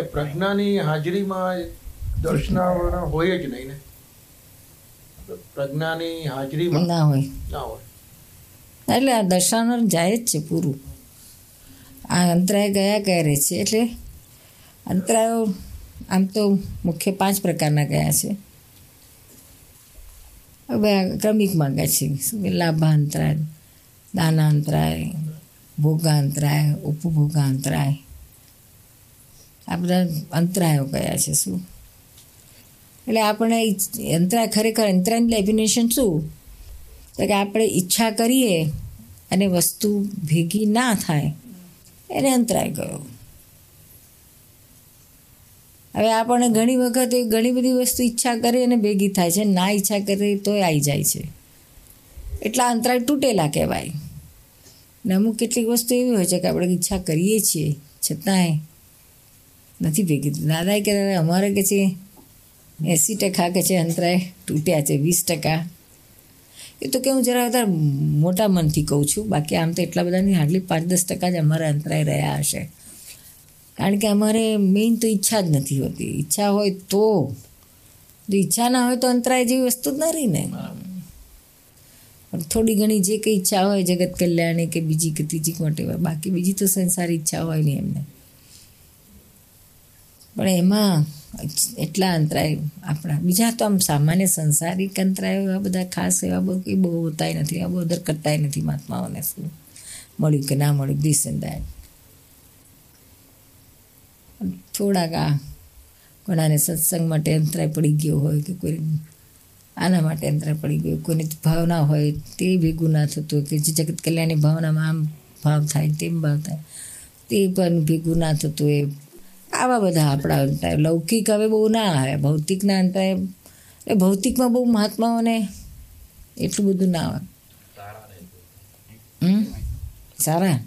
એટલે પ્રજ્ઞાની હાજરીમાં દર્શનાવરણ હોય જ નહીં ને? પ્રજ્ઞાની હાજરીમાં ના હોય. ના હોય. એટલે આ દર્શાવનાર જાય જ છે પૂરું. આ અંતરાય ગયા કરે છે. એટલે અંતરાયો આમ તો મુખ્ય પાંચ પ્રકારના ગયા છે. હવે ક્રમિકમાં ગયા છે. લાભાંતરાય દાનાંતરાય ભોગાંતરાય ઉપભોગાંતરાય. આ બધા અંતરાયો કયા છે, શું? એટલે આપણે અંતરાય ખરેખર અંતરાય ડેફિનેશન શું? તો કે આપણે ઈચ્છા કરીએ અને વસ્તુ ભેગી ના થાય, એને અંતરાય ગયો હવે આપણને ઘણી વખત ઘણી બધી વસ્તુ ઈચ્છા કરી અને ભેગી થાય છે, ના ઈચ્છા કરી તોય આવી જાય છે. એટલા અંતરાય તૂટેલા કહેવાય. ને અમુક કેટલીક વસ્તુ એવી હોય છે કે આપણે ઈચ્છા કરીએ છીએ, છતાંય નથી ભેગી. દાદાએ કે અમારે કે છે, એંસી ટકા કે છે અંતરાય, તૂટ્યા છે, વીસ ટકા. એ તો કે હું જરા વધારે મોટા મનથી કહું છું, બાકી આમ તો એટલા બધાની હાર્ડલી પાંચ દસ ટકા જ અમારા અંતરાય રહ્યા હશે. કારણ કે અમારે મેઇન તો ઈચ્છા જ નથી હોતી. ઈચ્છા હોય તો. જો ઈચ્છા ના હોય તો અંતરાય જેવી વસ્તુ જ ના રહી ને. થોડી ઘણી જે કંઈ ઈચ્છા હોય, જગત કલ્યાણની કે બીજી કે ત્રીજી વોટેવર બાકી બીજી તો સંસારી ઈચ્છા હોય નહીં એમને. પણ એમાં એટલા અંતરાય આપણા, બીજા તો આમ સામાન્ય સંસારિક અંતરાયો એવા બધા ખાસ એવા બહુ કંઈ બહુ હોતાય નથી, આ બહુ અદર કરતાય નથી મહાત્માઓને શું મળ્યું કે ના મળ્યું ધીસ એન્ડ થોડાક આ ઘણાને સત્સંગ માટે અંતરાય પડી ગયો હોય કે કોઈ આના માટે અંતરાય પડી ગયો, કોઈની ભાવના હોય તે ભેગું ના થતું કે જે જગત કલ્યાણની ભાવનામાં આમ ભાવ થાય તેમ ભાવ થાય, તે પણ ભેગું ના થતું હોય. આવા બધા આપણા અંતરાય લૌકિક હવે બહુ ના આવે. ભૌતિકના અંતરાય એ ભૌતિકમાં બહુ મહાત્માઓને એટલું બધું ના આવે. સારા?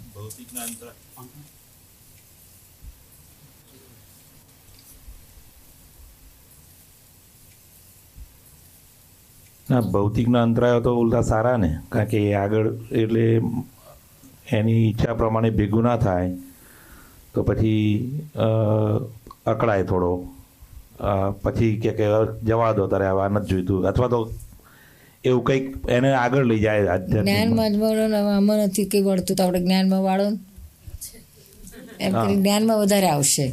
ભૌતિકના અંતરાયો તો ઉલટા સારા ને. કારણ કે એ આગળ એટલે એની ઈચ્છા પ્રમાણે ભેગું ના થાય. તો પછી અકળાય થોડો. પછી કે કે જવા દો તારે આવા નથી જોઈતું. અથવા તો એવું કંઈક એને આગળ લઈ જાય. જ્ઞાનમાં જ વળો આમાં નથી કંઈ વળતું. તો આપણે જ્ઞાનમાં વાળો. એમ કરી જ્ઞાનમાં વધારે આવશે.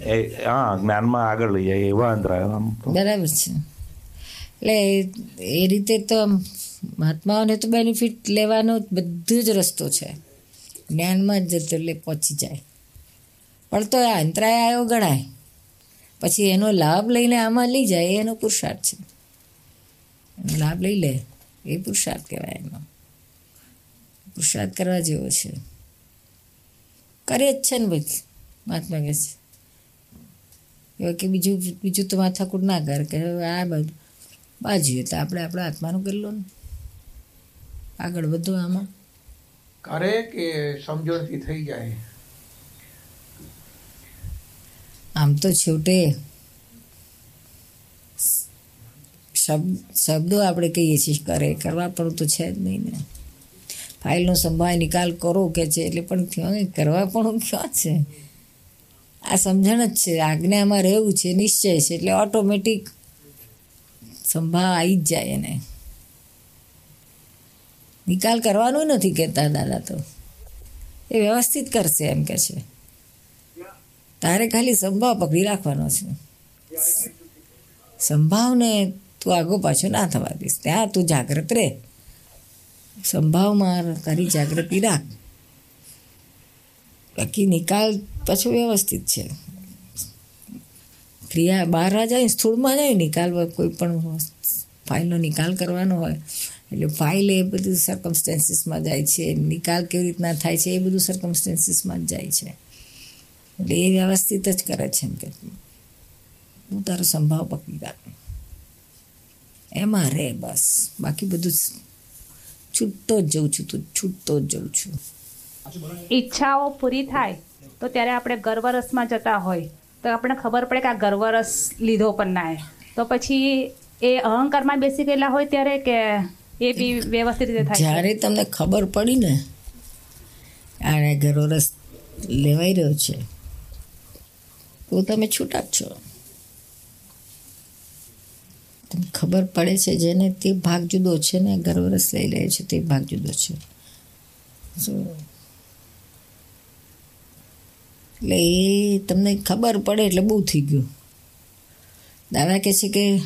હા જ્ઞાનમાં આગળ લઈ જાય એવા અંતરાય આમ બરાબર છે. એટલે એ રીતે તો મહાત્માઓને તો બેનિફિટ લેવાનો બધો જ રસ્તો છે. જ્ઞાનમાં જ જતો એટલે પહોંચી જાય. પણ તો આ અંતરાય આવ્યો ગણાય. પછી એનો લાભ લઈને આમાં લઈ જાય, એનો પુરુષાર્થ છે. લાભ લઈ લે, એ પુરુષાર્થ કહેવાય એનો પુરુષાર્થ કરવા જેવો છે. કરે જ છે ને બધું, મહાત્મા કહે છે. એવા કે બીજું બીજું તો માથાકૂટ ના કર, કે આ બધું બાજુએ તો આપણે આપણા આત્માનું કરી લો ને. આગળ વધો આમાં. કરે કે સમજણથી થઈ જાય? આમ તો છેવટે શબ્દ આપણે કહીએ છીએ કરે કરવા પણ તો છે જ નહીં ને. ફાઇલનો સંભાળ નિકાલ કરો કે છે એટલે પણ ક્યાં કરવા પણ ક્યાં છે? આ સમજણ જ છે. આજ્ઞામાં રહેવું છે, નિશ્ચય છે, એટલે ઓટોમેટિક સંભાળ આવી જ જાય એને. નિકાલ કરવાનું નથી કહેતા દાદા તો. એ વ્યવસ્થિત કરશે એમ કે છે. તારે ખાલી સંભાવ પકડી રાખવાનો છે. સંભાવને તું આગો પાછો ના થવા દઈશ. ત્યાં તું જાગ્રત રહે સંભાવમાં તારી જાગૃતિ રાખ. બાકી નિકાલ પાછો વ્યવસ્થિત છે. ક્રિયા બહાર જાય સ્થૂળમાં જાય નિકાલ કોઈ પણ ફાઇલનો નિકાલ કરવાનો હોય. એટલે ફાઇલ એ બધું સર્કમસ્ટેન્સીસમાં જાય છે. નિકાલ કેવી રીતના થાય છે એ બધું સર્કમસ્ટેન્સીસમાં જ જાય છે. એટલે એ વ્યવસ્થિત જ કરે છે એમ કે. હું તારો સંભાવ પકડી રાખ. એમાં રે બસ. બાકી બધું છૂટતો જ જઉં છું તું છૂટતો જ જઉં છું. ઈચ્છાઓ પૂરી થાય તો ત્યારે આપણે ગર્વરસમાં જતા હોય. તો આપણે ખબર પડે કે આ ગર્વરસ લીધો પણ ના તો પછી એ અહંકારમાં બેસી ગયેલા હોય ત્યારે કે એ બી વ્યવસ્થિત રીતે થાય જ્યારે તમને ખબર પડી ને આને ગર્વરસ રસ લેવાઈ રહ્યો છે તો તમે છૂટા જ છો. તમને ખબર પડે છે જેને તે ભાગ જુદો છે ને ગર્વરસ લઈ લે છે, તે ભાગ જુદો છે. એટલે એ તમને ખબર પડે એટલે બહુ થઈ ગયું. દાદા કહે છે કે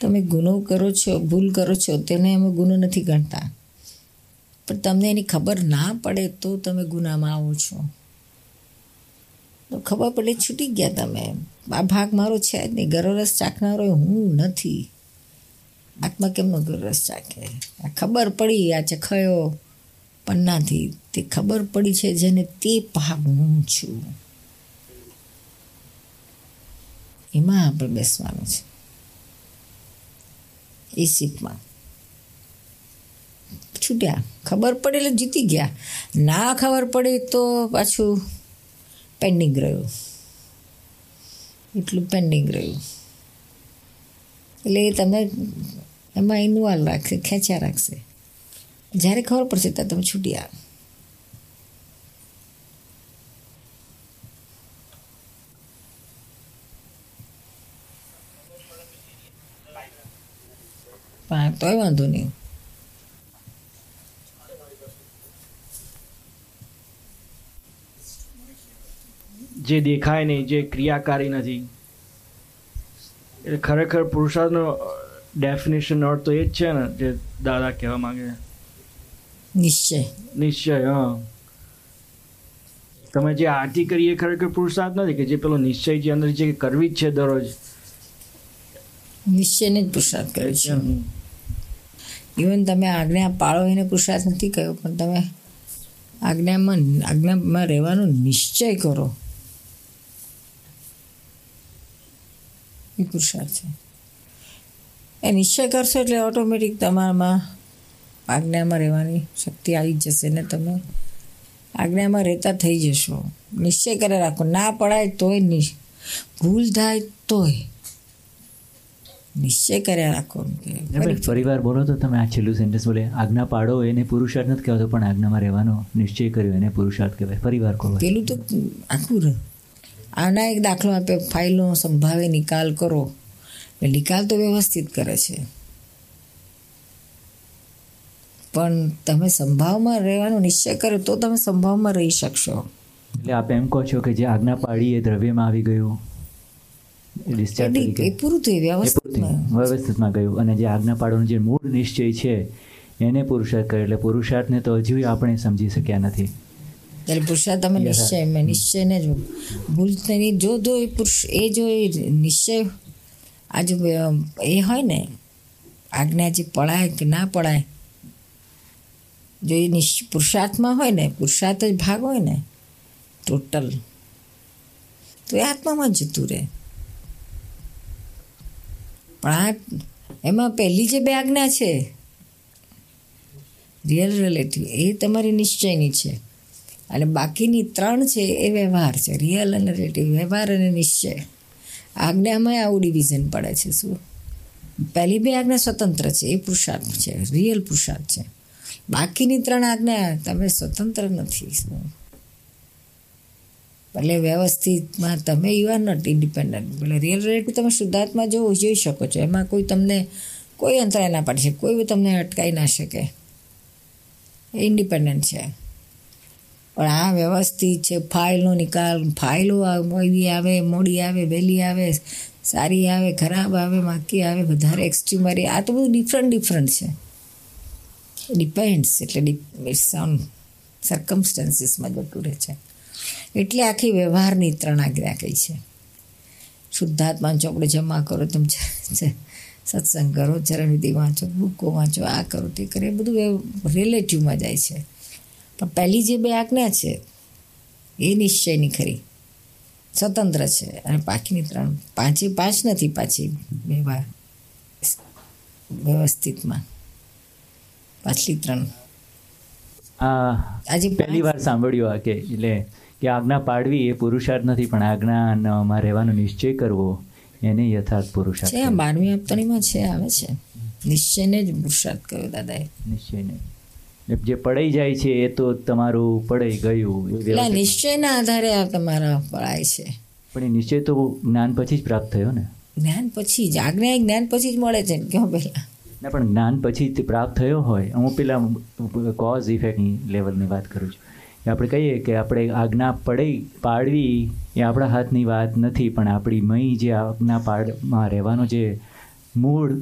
તમે ગુનો કરો છો, ભૂલ કરો છો, તેને અમે ગુનો નથી ગણતા. પણ તમને એની ખબર ના પડે તો તમે ગુનામાં આવો છો. તો ખબર પડે છૂટી ગયા તમે. આ ભાગ મારો છે જ નહીં. ગરોરસ ચાખનારો હું નથી. આત્મા કેમનો ગરોરસ ચાખે? આ ખબર પડી આ ચખાયો પન્નાથી. તે ખબર પડી છે જેને તે ભાગ હું છું. એમાં આપણે બેસવાનું છે. એ સીટમાં છૂટ્યા. ખબર પડે એટલે જીતી ગયા. ના ખબર પડે તો પાછું પેન્ડિંગ રહ્યું. એટલું પેન્ડિંગ રહ્યું. એટલે એ તમે એમાં ઇન્વોલ્વ રાખશે, ખેંચ્યા રાખશે. જ્યારે ખબર પડશે ત્યારે તમે છૂટી આવ. પણ તોય વાંધો નહીં. જે દેખાય નહીં જે ક્રિયાકારી નથી. એટલે ખરેખર પુરુષાર્થનો ડેફિનેશન અર્થ તો એ જ છે ને જે દાદા કહેવા માંગે છે. નિશ્ચય. નિશ્ચય હા. તમે જે આરતી કરી એ ખરેખર પુરુષાર્થ નથી કે જે પેલો નિશ્ચય જે અંદર જે કરવી જ છે દરરોજ? નિશ્ચયને જ પુરુષાર્થ કરે છે. ઇવન તમે આજ્ઞા પાળો એને પુરુષાર્થ નથી કહ્યો પણ તમે આજ્ઞામાં આજ્ઞામાં રહેવાનો નિશ્ચય કરો. એ પુરુષાર્થ છે. એ નિશ્ચય કરશો એટલે ઓટોમેટિક તમારામાં આજ્ઞામાં રહેવાની શક્તિ આવી જશે ને તમે આજ્ઞામાં રહેતા થઈ જશો. નિશ્ચય કરે રાખો. ના પડાય તોય નિ ભૂલ થાય તોય નિશ્ચય કર્યા રાખો પરિવાર બોલો તો તમે આ છેલ્લું સેન્ટેન્સ બોલે આજ્ઞા પાડો એને પુરુષાર્થ નથી કહેવાતો પણ આજ્ઞામાં રહેવાનો નિશ્ચય કર્યો એને પુરુષાર્થ કહેવાય. ફરીવાર કહો પેલું તો આખું આના એક દાખલો આપ્યો ફાઇલનો સંભાવે નિકાલ કરો. એટલે નિકાલ તો વ્યવસ્થિત કરે છે. પણ તમે સંભાવમાં રહેવાનો નિશ્ચય કરો તો તમે સંભાવમાં રહી શકશો. એટલે આપ એમ કહો છો કે જે આજ્ઞા પાડી એ દ્રવ્યમાં આવી ગયું? એ પૂરું થયું એ વ્યવસ્થિત વ્યવસ્થિતમાં ગયું. અને જે આજ્ઞા પાડવાનો જે મૂળ નિશ્ચય છે એને પુરુષાર્થ કરે એટલે પુરુષાર્થને તો હજુ આપણે સમજી શક્યા નથી. એટલે પુરુષાર્થમાં તમે નિશ્ચય મેં નિશ્ચયને જો ભૂલ તેની જો જો એ પુરુષ એ જો એ નિશ્ચય આજુ એ હોય ને આજ્ઞા જે પડાય કે ના પડાય જો એ નિશ પુરુષાર્થમાં હોય ને પુરુષાર્થ જ ભાગ હોય ને ટોટલ તો એ આત્મામાં જતું રહે પણ આ એમાં પહેલી જે બે આજ્ઞા છે રિયલ રિલેટિવ એ તમારી નિશ્ચયની છે અને બાકીની ત્રણ છે એ વ્યવહાર છે. રિયલ અને રિલેટિવ વ્યવહાર અને નિશ્ચય. આજ્ઞામાં આવું ડિવિઝન પડે છે શું? પહેલી બે આજ્ઞા સ્વતંત્ર છે, એ પુરુષાર્થ છે રિયલ પુરુષાર્થ છે. બાકીની ત્રણ આજ્ઞા તમે સ્વતંત્ર નથી શું? એટલે વ્યવસ્થિતમાં તમે યુ આર નોટ ઇન્ડિપેન્ડન્ટ એટલે રિયલ રિલેટિવ તમે શુદ્ધાત્મા જો જોઈ શકો છો, એમાં કોઈ તમને કોઈ અંતરાય ના પાડશે કોઈ તમને અટકાઈ ના શકે. એ ઇન્ડિપેન્ડન્ટ છે. પણ આ વ્યવસ્થિત છે, ફાઇલનો નિકાલ, ફાઇલો એવી આવે, મોડી આવે, વહેલી આવે, સારી આવે, ખરાબ આવે માકી આવે, વધારે એક્સ્ટ્રીમરી આ તો બધું ડિફરન્ટ ડિફરન્ટ છે. ડિપેન્ડ્સ એટલે ઇટ્સ ઓન સર્કમસ્ટન્સીસમાં જતું રહે છે. એટલે આખી વ્યવહારની ત્રણ આજ્ઞા કહી છે શુદ્ધાત્મા ચોપડે જમા કરો, તમે સત્સંગ કરો ચરણવિધિ વાંચો બુકો વાંચો, આ કરો, તે કરે બધું રિલેટિવમાં જાય છે. પણ પહેલી જે બે આજ્ઞા છે એ નિશ્ચયની ખરી. સ્વતંત્ર છે. અને બાકીની ત્રણ પાંચે પાંચ નથી પાછી વ્યવહાર વ્યવસ્થિતમાં. પાછલી ત્રણ. આ આજે પહેલી વાર સાંભળ્યું આ કે એટલે કે આજ્ઞા પાડવી એ પુરુષાર્થ નથી પણ આજ્ઞામાં રહેવાનો નિશ્ચય કરવો એને યથાર્થ પુરુષાર્થ છે બારમી હપ્તાનીમાં છે આવે છે. નિશ્ચયને જ પુરુષાર્થ કર્યો દાદાએ. નિશ્ચયને જે પડાઈ જાય છે એ તો તમારું પડાઈ ગયું. એટલે નિશ્ચયના આધારે આ તમારા પડાય છે. પણ એ નિશ્ચય તો જ્ઞાન પછી જ પ્રાપ્ત થયો ને? જ્ઞાન પછી જ આજ્ઞા જ્ઞાન પછી જ મળે છે ક્યાં પહેલાં? ના પણ જ્ઞાન પછી પ્રાપ્ત થયો હોય. હું પેલા કોઝ ઇફેક્ટની લેવલની વાત કરું છું. કે આપણે કહીએ કે આપણે આજ્ઞા પડી પાડવી એ આપણા હાથની વાત નથી પણ આપણી મય જે આજ્ઞા પાડમાં રહેવાનો જે મૂળ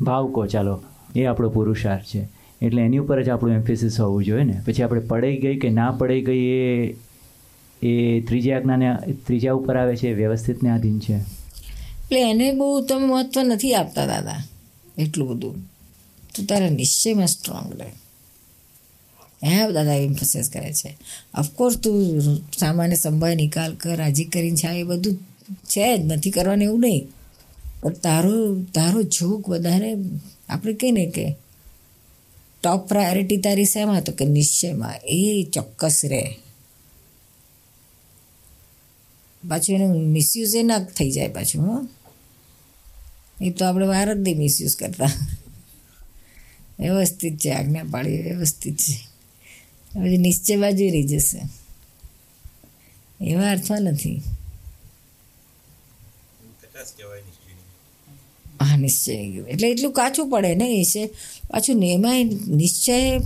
ભાવ કહો ચાલો એ આપણો પુરુષાર્થ છે. એટલે એની ઉપર જ આપણું એમ્ફેસિસ હોવું જોઈએ ને. પછી આપણે પડાઈ ગઈ કે ના પડાઈ ગઈ એ એ ત્રીજી આજ્ઞાને, ત્રીજા ઉપર આવે છે વ્યવસ્થિતને આધીન છે. એટલે એને બહુ તમે મહત્વ નથી આપતા દાદા, એટલું બધું. તું તારા નિશ્ચયમાં સ્ટ્રોંગ રહે. એમ દાદા એમ્ફોસિસ કરે છે. ઓફકોર્સ તું સામાન્ય સંભાળ, નિકાલ કર, રાજી કરીને છે એ બધું છે જ, નથી કરવાનું એવું નહીં. પણ તારો તારો જોગ વધારે, આપણે કહીએ કે ટોપ પ્રાયોરિટી તારી શેમાં તો કે નિશ્ચયમાં? એ ચોક્કસ રહે પાછું એનું મિસયુઝ એ ના થઈ જાય પાછું હં. એ તો આપણે વાર જ નહીં મિસયુઝ કરતા. વ્યવસ્થિત છે આજ્ઞા પાડી વ્યવસ્થિત છે. પછી નિશ્ચય બાજુ રહી જશે. એવા અર્થમાં નથી. હા નિશ્ચય. એટલે એટલું કાચું પડે ને એ છે. પાછું ને એમાં નિશ્ચય,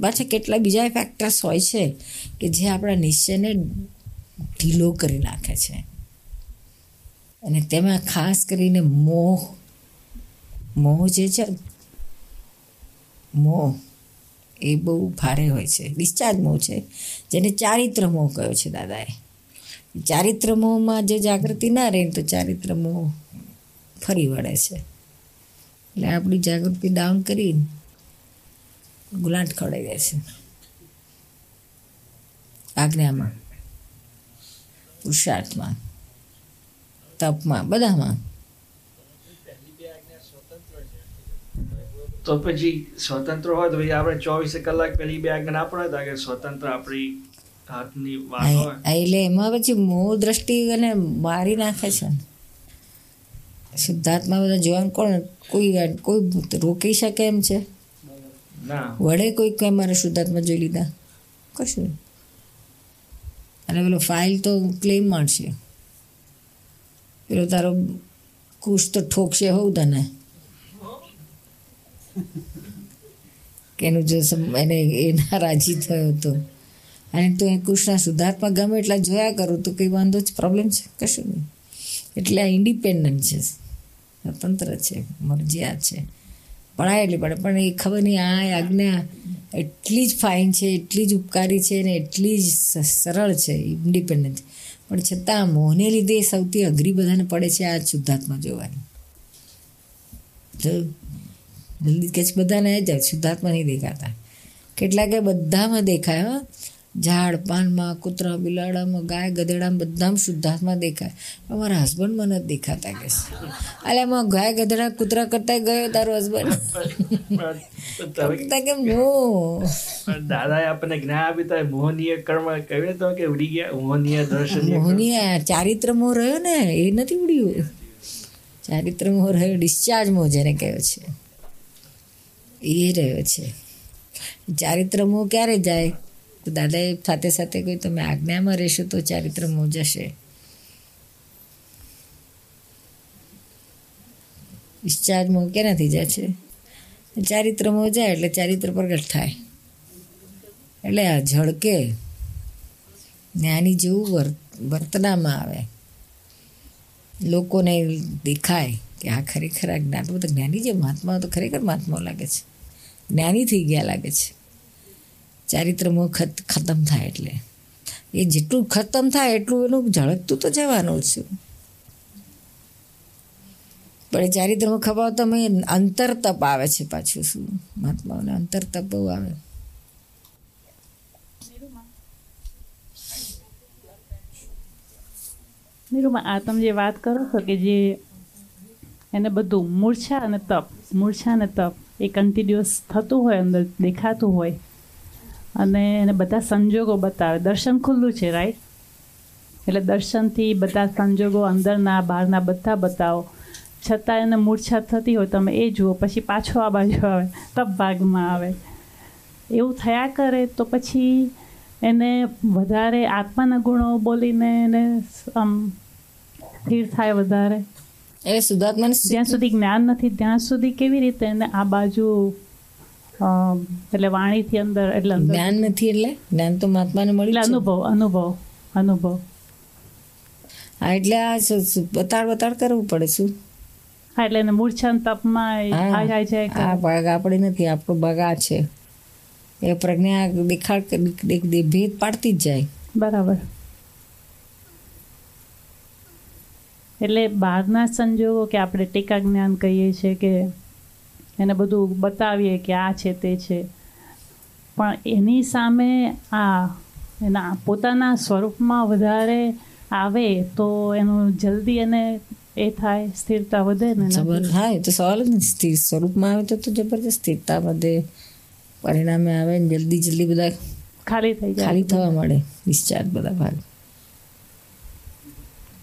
પાછા કેટલા બીજા ફેક્ટર્સ હોય છે કે જે આપણા નિશ્ચયને ઢીલો કરી નાખે છે. અને તેમાં ખાસ કરીને મોહ મોહ જે છે, મોહ એ બહુ ભારે હોય છે. ડિસ્ચાર્જ મોહ છે. જેને ચારિત્ર મોહ કહ્યો છે દાદાએ. ચારિત્ર મોહમાં જે જાગૃતિ ના રહે તો ચારિત્ર મોહ ફરી વળે છે. એટલે આપણી જાગૃતિ ડાઉન કરીને ગુલાટ ખવડાવી દે છે આજ્ઞામાં પુરુષાર્થમાં તપમાં બધામાં. તો પછી સ્વતંત્ર હોય તો પછી આપણે ચોવીસે કલાક પેલી બે આજ્ઞા ના પડે કે સ્વતંત્ર આપણી હાથની વાત હોય. એટલે એમાં પછી મૂળ દ્રષ્ટિ અને મારી નાખે છે ને. શુદ્ધાત્મા બધા જોવાનું કોણ? કોઈ કોઈ રોકી શકે એમ છે? વડે કોઈ કંઈ મારે શુદ્ધાત્મા જોઈ લીધા? કશું અને પેલો ફાઇલ તો ક્લેમ મળશે પેલો તારો કુશ તો ઠોકશે હોઉં તને. કે એનું જો એને એના રાજી થયો હતો. અને તું એ કૃષ્ણ સુધાર્થમાં ગમે એટલા જોયા કરું તો કંઈ વાંધો જ પ્રોબ્લેમ છે? કશું નહીં. એટલે આ ઇન્ડિપેન્ડન્ટ છે. સ્વતંત્ર છે, મરજિયાત છે. એટલી પડે પણ એ ખબર નહીં, આ આજ્ઞા એટલી જ ફાઇન છે, એટલી જ ઉપકારી છે ને એટલી જ સરળ છે ઇન્ડિપેન્ડન્ટ પણ છતાં મોહને લીધે સૌથી અઘરી બધાને પડે છે આ શુદ્ધાત્મા જોવાની. જો જલ્દી કે બધાને જ શુદ્ધાત્મા નહીં દેખાતા. કેટલાકે બધામાં દેખાય ઝાડ પાનમાં કૂતરા બિલાડામાં ગાય ગધેડામાં બધામાં શુદ્ધાત્મા દેખાય. મારા હસબન્ડ મને જ દેખાતા કે છે અલે એમાં ગાય ગધેડા કૂતરા કરતા ગયો તારો હસબન્ડ કેમ નો દાદા આપણને જ્ઞાન આપી તો મોહનીય કર્મ કહ્યું તો કે ઉડી ગયા? મોહનીય દર્શન મોહનીય મોહની ચારિત્ર મોહ રહ્યો ને એ નથી ઉડ્યું. ચારિત્ર મોહ રહ્યો ડિસ્ચાર્જ મોહ જેને કહ્યો છે. એ રહ્યો છે. ચારિત્ર મોહ ક્યારે જાય? દાદાએ સાથે સાથે કહ્યું, તમે આજ્ઞામાં રહેશો તો ચારિત્ર મોહ જશે ડિસ્ચાર્જ મોહ ક્યાંથી જાય છે? ચારિત્ર મોજાય એટલે ચારિત્ર પ્રગટ થાય. એટલે આ ઝળકે જ્ઞાની જેવું વર્ત, વર્તનામાં આવે. લોકોને દેખાય કે આ ખરેખર આ જ્ઞાન, તો જ્ઞાની જે મહાત્મા તો ખરેખર મહાત્મા લાગે છે. જ્ઞાની થઈ ગયા લાગે છે. ચારિત્ર મુખત ખત ખતમ થાય એટલે. એ જેટલું ખતમ થાય એટલું એનું ઝળકતું તો જવાનું છે. પણ એ ચારિત્રમાં ખબર તમે અંતર તપ આવે છે પાછું શું? મહાત્માઓને અંતર તપ બહુ આવે. નીરુમાં, આ તમે જે વાત કરો છો કે જે એને બધું મૂર્છા અને તપ, મૂર્છા અને તપ એ કન્ટિન્યુઅસ થતું હોય, અંદર દેખાતું હોય અને એને બધા સંજોગો બતાવે. દર્શન ખુલ્લું છે રાઈટ એટલે દર્શનથી બધા સંજોગો અંદરના બહારના બધા બતાવો. છતાં એને મૂર્છા થતી હોય તમે એ જુઓ પછી પાછો આ બાજુ આવે તપ ભાગમાં આવે. એવું થયા કરે તો પછી એને વધારે આત્માના ગુણો બોલીને એને આમ સ્થિર થાય વધારે. એ શુદ્ધાત્માને જ્યાં સુધી જ્ઞાન નથી ત્યાં સુધી કેવી રીતે એને આ બાજુ એટલે વાણીથી અંદર એટલે જ્ઞાન નથી એટલે? જ્ઞાન તો મહાત્માને મળ્યું અનુભવ અનુભવ અનુભવ. હા એટલે આ બતાડ બતાડ કરવું પડે શું? હા એટલે એને મૂર્છન તપમાં જાય છે આ ભાગ આપણે નથી આપણો ભાગ આ છે. એ પ્રજ્ઞા દેખાડ ભેદ પાડતી જ જાય. બરાબર. એટલે બહારના સંજોગો કે આપણે ટીકા જ્ઞાન કહીએ છીએ કે એને બધું બતાવીએ કે આ છે તે છે પણ એની સામે આ એના પોતાના સ્વરૂપમાં વધારે આવે તો એનું જલ્દી એને એ થાય સ્થિરતા વધે ને. જબર થાય તો સવાલ જ નથી સ્થિર સ્વરૂપમાં આવે તો તો જબરદસ્ત સ્થિરતા વધે પરિણામે આવે ને જલ્દી જલ્દી બધા ખાલી થઈ જાય ખાલી થવા મળે ડિસ્ચાર્જ બધા ભાગ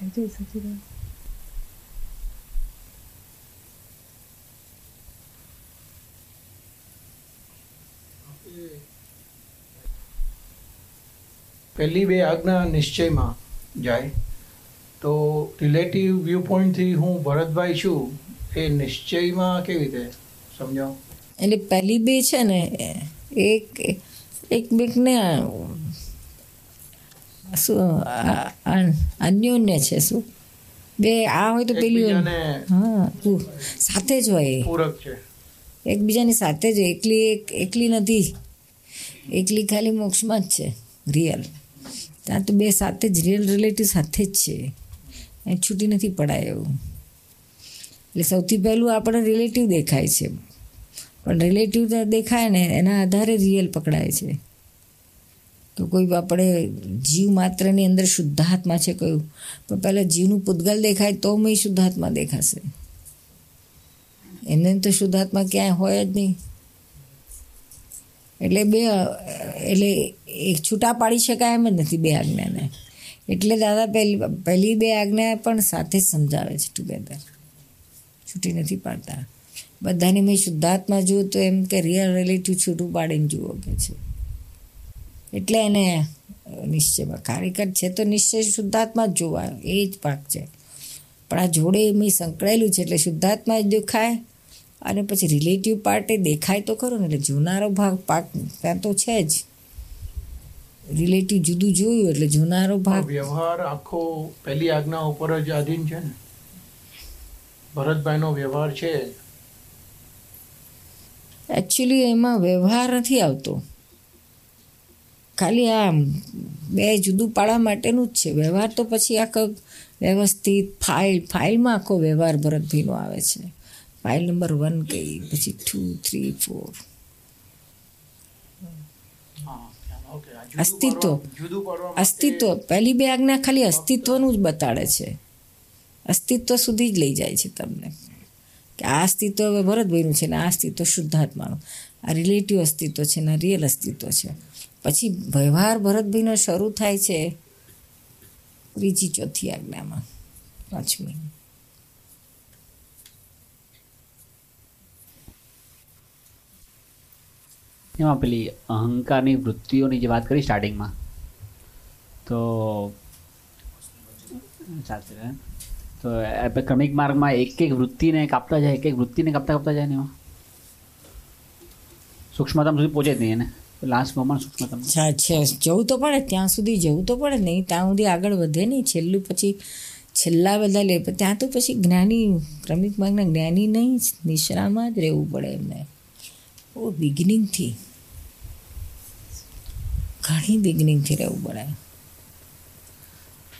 જય સચિદાનંદ. પહેલી બે આજ્ઞા નિશ્ચયમાં જાય. તો રિલેટિવ વ્યૂ પોઈન્ટથી હું ભરતભાઈ છું એ નિશ્ચયમાં કેવી રીતે? સમજો એટલે પહેલી બે છે ને એક એક બેકને શું અન્યોન્ય છે શું? બે આ હોય તો પેલી હા સાથે જ હોય. પૂરક છે. એકબીજાની સાથે જ એકલી એક એકલી નથી. એકલી ખાલી મોક્ષમાં જ છે રિયલ ત્યાં તો બે સાથે જ રિયલ રિલેટિવ સાથે જ છે. એ છૂટી નથી પડાય એવું. એટલે સૌથી પહેલું આપણે રિલેટિવ દેખાય છે. પણ રિલેટિવ દેખાય ને એના આધારે રિયલ પકડાય છે. તો કોઈ આપણે જીવ માત્રની અંદર શુદ્ધાત્મા છે કયું પણ પહેલાં જીવનું પૂતગલ દેખાય તો મેં શુદ્ધાત્મા દેખાશે. એમને તો શુદ્ધાત્મા ક્યાંય હોય જ નહીં. એટલે બે, એટલે એક છૂટા પાડી શકાય એમ જ નથી બે આજ્ઞાને. એટલે દાદા પહેલી પહેલી બે આજ્ઞા પણ સાથે જ સમજાવે છે ટુગેધર છૂટી નથી પાડતા. બધાને મેં શુદ્ધાત્મા જુઓ તો એમ કે રિયલ રિલેટિવ છૂટું પાડીને જુઓ કે છે. એટલે એને નિશ્ચયમાં કાર્યકર છે તો નિશ્ચય શુદ્ધાત્મા જ જોવા, એ જ પાક છે. પણ આ જોડે મેં સંકળાયેલું છે એટલે શુદ્ધાત્મા જ દેખાય અને પછી રિલેટિવ પાર્ટે દેખાય તો ખરો ને, એટલે જોનારો ભાગ પાક, ત્યાં તો છે જ. રિલેટિવ જુદું જોયું એટલે જોનારો ભાગ. વ્યવહાર આખો પહેલી આજ્ઞા ઉપર જ આધીન છે ને? ભરતભાઈનો વ્યવહાર છે. એકચ્યુઅલી એમાં વ્યવહાર નથી આવતો. ખાલી આ બે જુદું પાડવા માટેનું જ છે. વ્યવહાર તો પછી આખો વ્યવસ્થિત ફાઇલ ફાઇલમાં આખો વ્યવહાર ભરતભાઈનો આવે છે. ફાઇલ નંબર વન કઈ પછી ટુ થ્રી ફોર જુદું અસ્તિત્વ. અસ્તિત્વ. પહેલી બે આજ્ઞા ખાલી અસ્તિત્વનું જ બતાડે છે. અસ્તિત્વ સુધી જ લઈ જાય છે તમને. કે આ અસ્તિત્વ હવે ભરતભાઈનું છે ને આ અસ્તિત્વ શુદ્ધાત્માનું. આ રિલેટિવ અસ્તિત્વ છે ને રિયલ અસ્તિત્વ છે. પછી વ્યવહાર ભરતભાઈનો શરૂ થાય છે ત્રીજી ચોથી આજ્ઞામાં પાંચમી. એમાં પેલી અહંકારની વૃત્તિઓની જે વાત કરી સ્ટાર્ટિંગમાં તો ચાલશે તો ક્રમિક માર્ગમાં એક એક વૃત્તિને કાપતા જાય, એક એક વૃત્તિને કાપતા કાપતા જાય ને એમાં? સૂક્ષ્મતમ સુધી પહોંચે જ નહીં એને. લાસ્ટ પણ સૂક્ષ્મતમ. અચ્છા જવું તો પડે, ત્યાં સુધી જવું તો પડે, નહીં ત્યાં સુધી આગળ વધે નહીં, છેલ્લું પછી છેલ્લા બધા લે, ત્યાં તો પછી જ્ઞાની, ક્રમિક માર્ગના જ્ઞાની નહીં નિશ્રામાં જ રહેવું પડે એમને. બહુ બિગિનિંગથી ઘણી બિગિનિંગથી રહેવું પડે.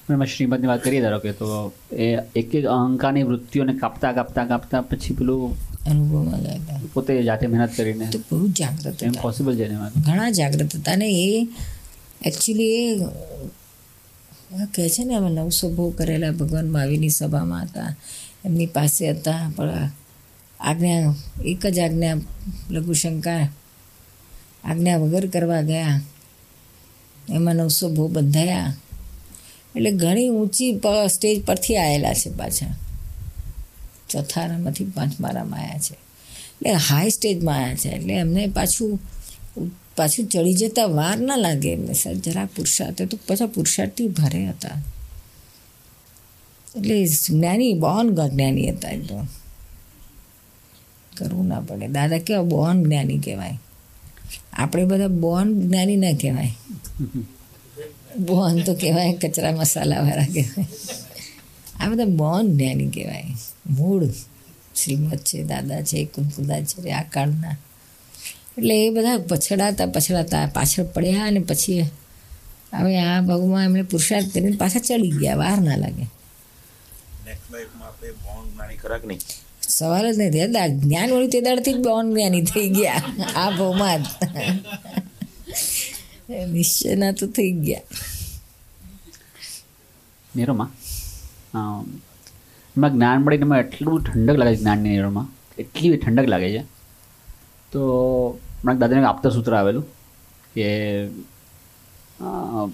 એમાં શ્રીમદની વાત કરીએ ધારો કે તો એ એક એક અહંકારની વૃત્તિઓને કાપતા કાપતા કાપતા પછી પેલું અનુભવમાં ગયા પોતે જાતે મહેનત કરીને તો બહુ જાગૃત એમ પોસિબલ છે ઘણા જાગૃત હતા અને એ એકચ્યુઅલી એ કહે છે ને અમે નવસો ભોગ કરેલા ભગવાન મહાવીરની સભામાં હતા. એમની પાસે હતા પણ આજ્ઞા, એક જ આજ્ઞા, લઘુશંકા, આજ્ઞા વગર કરવા ગયા. એમાં નવસો ભો બંધાયા. એટલે ઘણી ઊંચી સ્ટેજ પરથી આવેલા છે પાછા. ચોથારામાંથી પાંચમારામાં આવ્યા છે. એટલે હાઈ સ્ટેજમાં આવ્યા છે. એટલે એમને પાછું પાછું ચડી જતા વાર ના લાગે એમને. સર, જરા પુરુષાર્થ તો પાછા પુરુષાર્થથી ભારે હતા. એટલે જ્ઞાની બોન જ્ઞાની હતા એ તો. કરવું ના પડે. દાદા કેવા બોન જ્ઞાની કહેવાય. આપણે બધા બોન જ્ઞાની ના કહેવાય. બોન તો કહેવાય કચરા મસાલાવાળા કહેવાય. આ બધા બોન જ્ઞાની કહેવાય. મૂળ શ્રીમદ છે, દાદા છે કુંકુદા છે આ કાળના એટલે એ બધા પછડાતા પછડાતા પાછળ પડ્યા અને પછી હવે આ ભાગમાં એમણે પુરુષાર્થ કરીને પાછા ચડી ગયા. વાર ના લાગે. નેક્સ્ટ લાઈફમાં આપણે બોન જ્ઞાની ખરાક નહીં? સવાલ જ નથી. દાદા જ્ઞાન વળી તે દાડથી જ બોન જ્ઞાની થઈ ગયા. આ ભાવમાં જ નિશ્ચયના તો થઈ ગયા. નીરોમાં? એમાં જ્ઞાન મળીને એમાં એટલું ઠંડક લાગે છે જ્ઞાનની નીરોમાં. એટલી ઠંડક લાગે છે. તો હમણાં દાદાને આપતા સૂત્ર આવેલું કે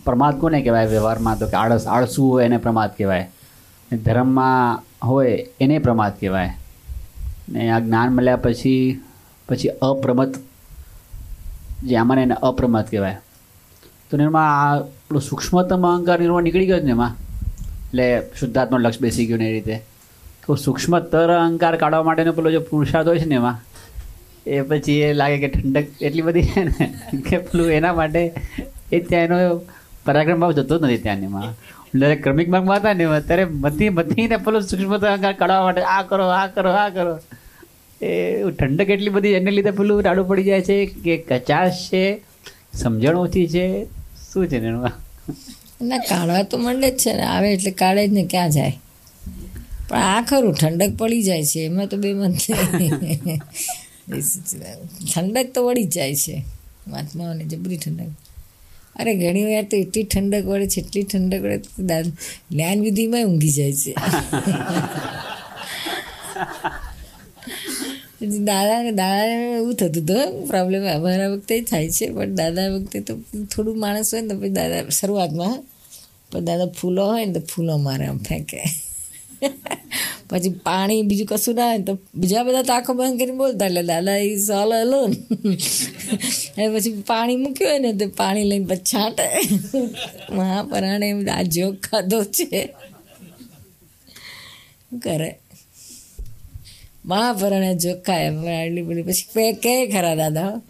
પ્રમાદ કોને કહેવાય? વ્યવહારમાં તો કે આળસ, આળસું હોય એને પ્રમાદ કહેવાય. ધર્મમાં હોય એને પ્રમાદ કહેવાય. ને આ જ્ઞાન મળ્યા પછી પછી અપ્રમત જે આમાં એને અપ્રમત કહેવાય. તો એમાં આ પેલું સૂક્ષ્મતમ અહંકાર નિર્માણ નીકળી ગયો ને એમાં? એટલે શુદ્ધાત્મા લક્ષ બેસી ગયું ને એ રીતે. તો સૂક્ષ્મતર અહંકાર કાઢવા માટેનો પેલો જે પુરુષાર્થ હોય છે ને એમાં, એ પછી એ લાગે કે ઠંડક એટલી બધી છે ને, કે પેલું એના માટે એ ત્યાં એનો પરાક્રમ ભાવ જતો જ નથી ત્યાં એમાં. જ્યારે ક્રમિક ભાગમાં હતા ને ત્યારે બધી બધીને પેલું સૂક્ષ્મતર અહંકાર કાઢવા માટે આ કરો આ કરો આ કરો. એ ઠંડક એટલી બધી એને લીધે પેલું ટાળું પડી જાય છે કે કચાશ છે સમજણ ઓછી છે, શું છે ને ના કાઢવા તો મંડે જ છે ને, આવે એટલે કાઢે જ ને ક્યાં જાય? પણ આ ખરું, ઠંડક પડી જાય છે, એમાં તો બે મત ઠંડક તો વળી જ જાય છે, મહાત્માઓને જબરી ઠંડક. અરે, ઘણી વાર તો એટલી ઠંડક વળે છે, એટલી ઠંડક વળે તો જ્ઞાન વિધિમાં ઊંઘી જાય છે. પછી દાદાને દાદાને એવું થતું હતું પ્રોબ્લેમ અમારા વખતે થાય છે, પણ દાદા વખતે તો થોડું માણસ હોય ને તો પછી દાદા શરૂઆતમાં પણ દાદા ફૂલો હોય ને તો ફૂલો મારે આમ ફેંકે. પછી પાણી બીજું કશું ના હોય તો બીજા બધા તો આંખો બંધ કરીને બોલતા, એટલે દાદા ઇઝ ઓલ અલોન અને પછી પાણી મૂક્યું હોય ને તો પાણી લઈને પછી છાંટે. મહાપરાણે એમ આ જોગ ખાધો છે. શું કરે જોખા એમ એટલી બધી પછી કહે ખરા દાદા.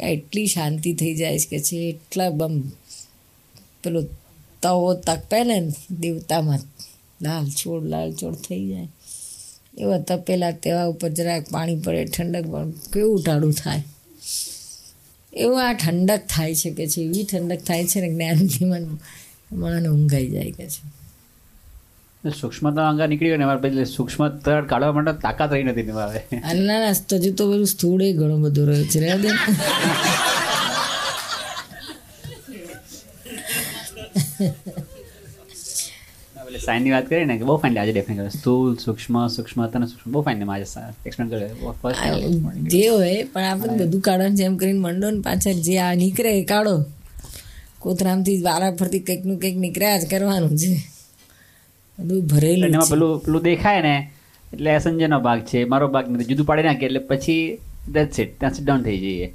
એટલી શાંતિ થઈ જાય છે કે છે એટલા બમ, પેલો તવો તપે ને દેવતામાં લાલ છોડ લાલ છોડ થઈ જાય એવા તપેલા તેવા ઉપર જરાક પાણી પડે, ઠંડક પણ કેવું ટાળું થાય એવું આ ઠંડક થાય છે કે છે એવી ઠંડક થાય છે ને જ્ઞાનથી મને ઊંઘાઈ જાય કે છે નીકળી ગયો ને પછી સૂક્ષ્મતર કાઢવા માટે તાકાત રહી નથી ને ના ના હજુ તો બધું સ્થૂળે ઘણું બધું રહ્યું છે. રહેવા દે એટલે સાઇનની વાત કરી ને કે બહુ ફાઇન આજે સ્થૂળ સૂક્ષ્મ સૂક્ષ્મતા સૂક્ષ્મ બહુ ફાઇન આજે એક્સપ્લેન ફર્સ્ટ જે હોય પણ આપણે બધું કાઢવાનું કરીને મંડો ને પાછળ જે આ નીકળે કાઢો કાઢો. કોતરામથી વારા ફરતી કંઈકનું કંઈક નીકળ્યા જ કરવાનું છે. બધું ભરેલું એમાં પેલું પેલું દેખાય ને એટલે સંજયનો ભાગ છે મારો ભાગ નથી જુદું પાડી નાખીએ એટલે પછી દેટ્સ ઇટ ત્યાં સુધી ડાઉન થઈ જઈએ.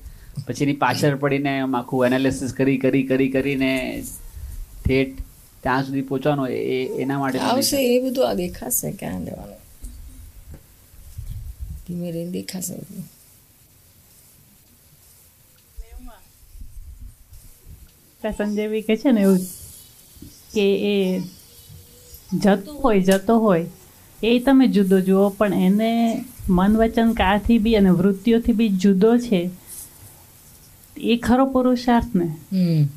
પછી એની પાછળ પડીને આમ આખું એનાલિસિસ કરી કરી કરી કરીને ઠેઠ ત્યાં સુધી પહોંચવાનો એ એના માટે આવશે એ બધું આ દેખાશે ક્યાં લેવાનું? ધીમે રહીને દેખાશે બધું. સંજયવી કે છે ને એવું કે એ જતો હોય જતો હોય એ તમે જુદો જુઓ પણ એને મન વચન કાથી બી અને વૃત્તિઓથી બી જુદો છે. એ ખરો પુરુષાર્થ ને?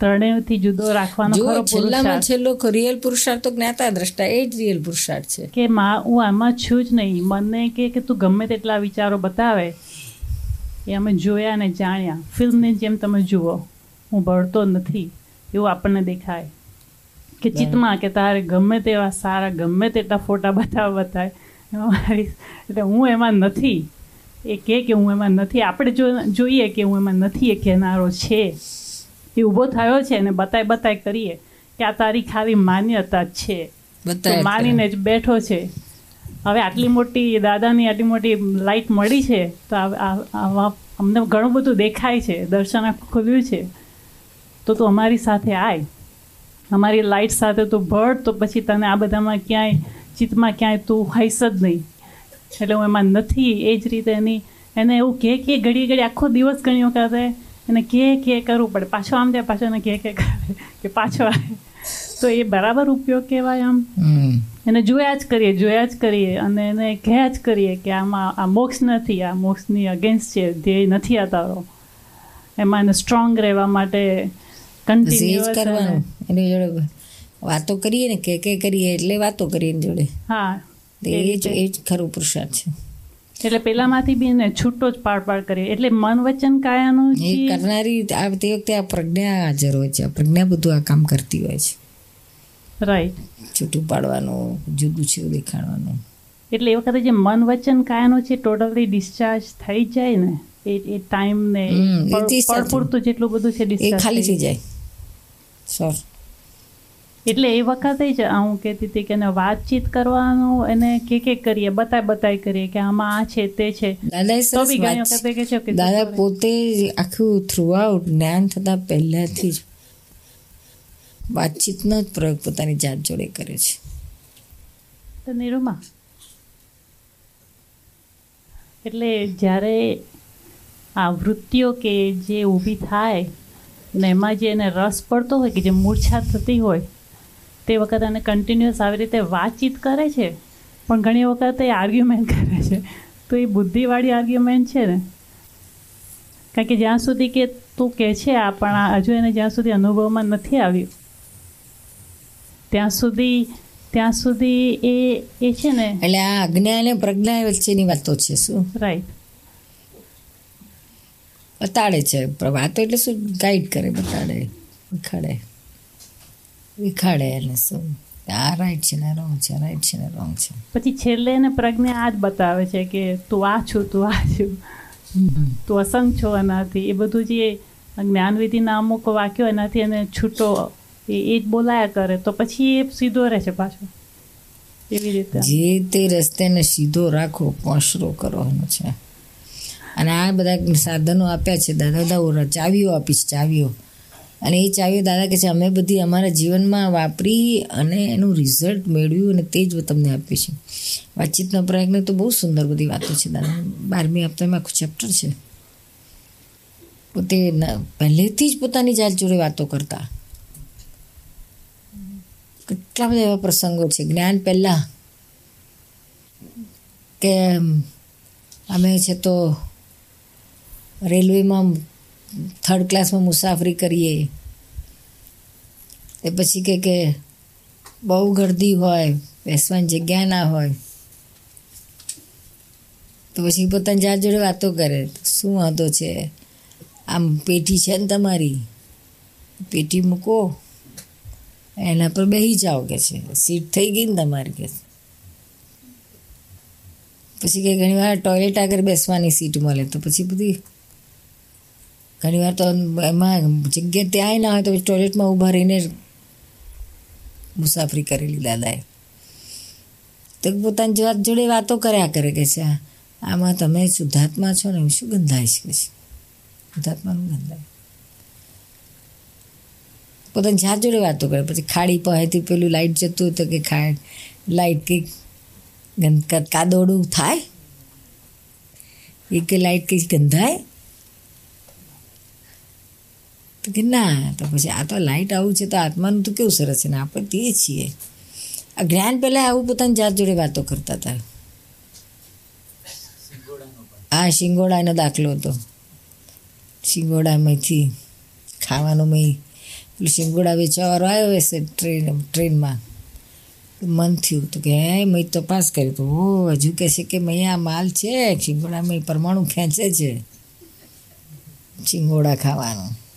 ત્રણેયથી જુદો રાખવાનો ખરો છેલ્લામાં પુરુષાર્થ. છેલ્લો રિયલ પુરુષાર્થ તો જ્ઞાતા દ્રષ્ટા એ જ રિયલ પુરુષાર્થ છે. કે માં હું આમાં છું જ નહીં. મને કે કે તું ગમે તેટલા વિચારો બતાવે એ અમે જોયા ને જાણ્યા. ફિલ્મને જેમ તમે જુઓ હું ભળતો નથી એવું આપણને દેખાય. કે ચિત્તમાં કે તારે ગમે તેવા સારા ગમે તેટલા ફોટા બતાવ બતાવે મારી એટલે હું એમાં નથી. એ કહે કે હું એમાં નથી. આપણે જો જોઈએ કે હું એમાં નથી એ કહેનારો છે. એ ઊભો થયો છે અને બતાય બતાય કરીએ કે આ તારી ખાલી માન્યતા છે. માનીને જ બેઠો છે. હવે આટલી મોટી દાદાની આટલી મોટી લાઈટ મળી છે તો અમને ઘણું બધું દેખાય છે. દર્શન ખુલ્યું છે. તો તું અમારી સાથે આય. અમારી લાઈટ સાથે તો ભળ તો પછી તને આ બધામાં ક્યાંય ચિત્તમાં ક્યાંય તું હઈશ જ નહીં. એટલે હું એમાં નથી એ જ રીતે એની એને એવું કે કે ઘડી ઘડી આખો દિવસ ઘણી વખત એને કે કે કરવું પડે. પાછો આમ જાય પાછો એને કે કે કરે કે પાછો આવે. તો એ બરાબર ઉપયોગ કહેવાય આમ. એને જોયા જ કરીએ જોયા જ કરીએ અને એને કહ્યા જ કરીએ કે આમાં આ મોક્ષ નથી આ મોક્ષની અગેન્સ્ટ છે ધ્યેય નથી આ તારો. એમાં એને સ્ટ્રોંગ રહેવા માટે કન્ટિન્યુઅસ કરવાનું. એની જોડે વાતો કરીએ ને કે કે કરીએ એટલે વાતો કરીએ એની જોડે. હા એ જ એ જ ખરું પુરુષાર્થ છે. એટલે પેલામાંથી બી એને છૂટો જ પાડ પાડ કરીએ. એટલે મન વચન કાયાનું એ કરનારી આ તે વખતે આ પ્રજ્ઞા હાજર હોય છે. પ્રજ્ઞા બધું આ કામ કરતી હોય છે. રાઈટ છૂટું પાડવાનું જુદું છે દેખાડવાનું. એટલે એ વખતે જે મન વચન કાયાનું છે ટોટલી ડિસ્ચાર્જ થઈ જાય ને એ ટાઈમ ને પૂરતું જેટલું બધું છે ખાલી થઈ જાય. સર. એટલે એ વખતે જ હું કહેતી હતી કે એને વાતચીત કરવાનું એને કે કે કરીએ બતાય બતાય કરીએ કે આમાં આ છે તે છે. દાદા પોતે આખું થ્રુઆઉટ જ્ઞાન થતાં પહેલાથી જ વાતચીતનો જ પ્રયોગ પોતાની જાત જોડે કરે છે. તો નિરૂમા એટલે જ્યારે આ વૃત્તિઓ કે જે ઊભી થાય ને એમાં જે એને રસ પડતો હોય કે જે મૂર્છા થતી હોય તે વખત એને કન્ટિન્યુઅસ આવી રીતે વાતચીત કરે છે પણ ઘણી વખત એ આર્ગ્યુમેન્ટ કરે છે. તો એ બુદ્ધિવાળી આર્ગ્યુમેન્ટ છે ને. કારણ કે જ્યાં સુધી કે તું કહે છે આ પણ આ હજુ એને જ્યાં સુધી અનુભવમાં નથી આવ્યું. ત્યાં સુધી ત્યાં સુધી એ એ છે ને એટલે આ આજ્ઞા અને પ્રજ્ઞા વચ્ચેની વાતો છે શું? રાઈટ બતાડે છે. વાતો એટલે શું ગાઈડ કરે બતાડે વિખાડે. વિખાડે એને શું? આ રાઈટ છે ને રોંગ છે રાઈટ છે ને રોંગ છે. પછી છેલ્લે એને પ્રજ્ઞા આ જ બતાવે છે કે તું આ છું તું આ છું. તું અસંગ છો એનાથી. એ બધું જે જ્ઞાનવિધિના અમુક વાક્યો એનાથી એને છૂટો એ એ જ બોલાયા કરે. તો પછી એ સીધો રહે છે પાછો. એવી રીતે. જે તે રસ્તેને સીધો રાખો પોસરો કરવાનો છે. અને આ બધા સાધનો આપ્યા છે, દાદા દાદા ચાવીઓ આપીશ, ચાવીઓ. અને એ ચાવીઓ દાદા કહે છે, અમે બધી અમારા જીવનમાં વાપરી અને એનું રિઝલ્ટ મેળવ્યું અને તે જ તમને આપ્યું છે વાતચીતના પ્રયત્ન તો બહુ સુંદર બધી વાતો છે, દાદા. બારમી હપ્તામાં આખું ચેપ્ટર છે. પોતે પહેલેથી જ પોતાની જાત વાતો કરતા. કેટલા બધા એવા પ્રસંગો છે. જ્ઞાન પહેલાં કે, અમે છે તો રેલવેમાં થર્ડ ક્લાસમાં મુસાફરી કરીએ. એ પછી કે કે બહુ ગર્દી હોય, બેસવાની જગ્યા ના હોય. તો પછી પોતાની જાત જોડે વાતો કરે. શું વાંધો છે? આમ પેટી છે ને તમારી? પેટી મૂકો. એના પર બેસી જાઓ કે છે? સીટ થઈ ગઈ ને તમારી કે પછી કે ઘણી વાર ટોયલેટ આગળ બેસવાની સીટ મળે તો પછી બધી ઘણી વાર તો એમાં જગ્યા ત્યાંય ના હોય તો ટોયલેટમાં ઊભા રહીને મુસાફરી કરેલી દાદાએ. તો પોતાની જાત જોડે વાતો કર્યા કરે કે છે, આમાં તમે શુદ્ધાત્મા છો ને શું કે છે? શુદ્ધાત્માનું ગંધાય. પોતાની જાત જોડે વાતો કરે. પછી ખાડી પહેથી પેલું લાઇટ જતું હતું કે ખા લાઇટ કંઈક ગંધ કાદોડું થાય? એ કે લાઇટ કંઈક ગંધાય? કે ના, તો પછી આ તો લાઇટ આવું છે, તો આત્માનું તો કેવું સરસ છે? ને આપણે તે છીએ. આ જ્ઞાન પહેલાં આવું પોતાની જાત જોડે વાતો કરતા હતા. આ શિંગોડાનો દાખલો હતો. શિંગોડામાંથી ખાવાનું મેં પેલું શિંગોડા વેચવાવાળો આવ્યો હશે ટ્રેન ટ્રેનમાં મન થયું, તો કે, હે મેં તપાસ કરી. તો, ઓ, હજુ કહે છે કે મેં આ માલ છે, શિંગોડામાં પરમાણુ ખેંચે છે. શિંગોડા ખાવાનું.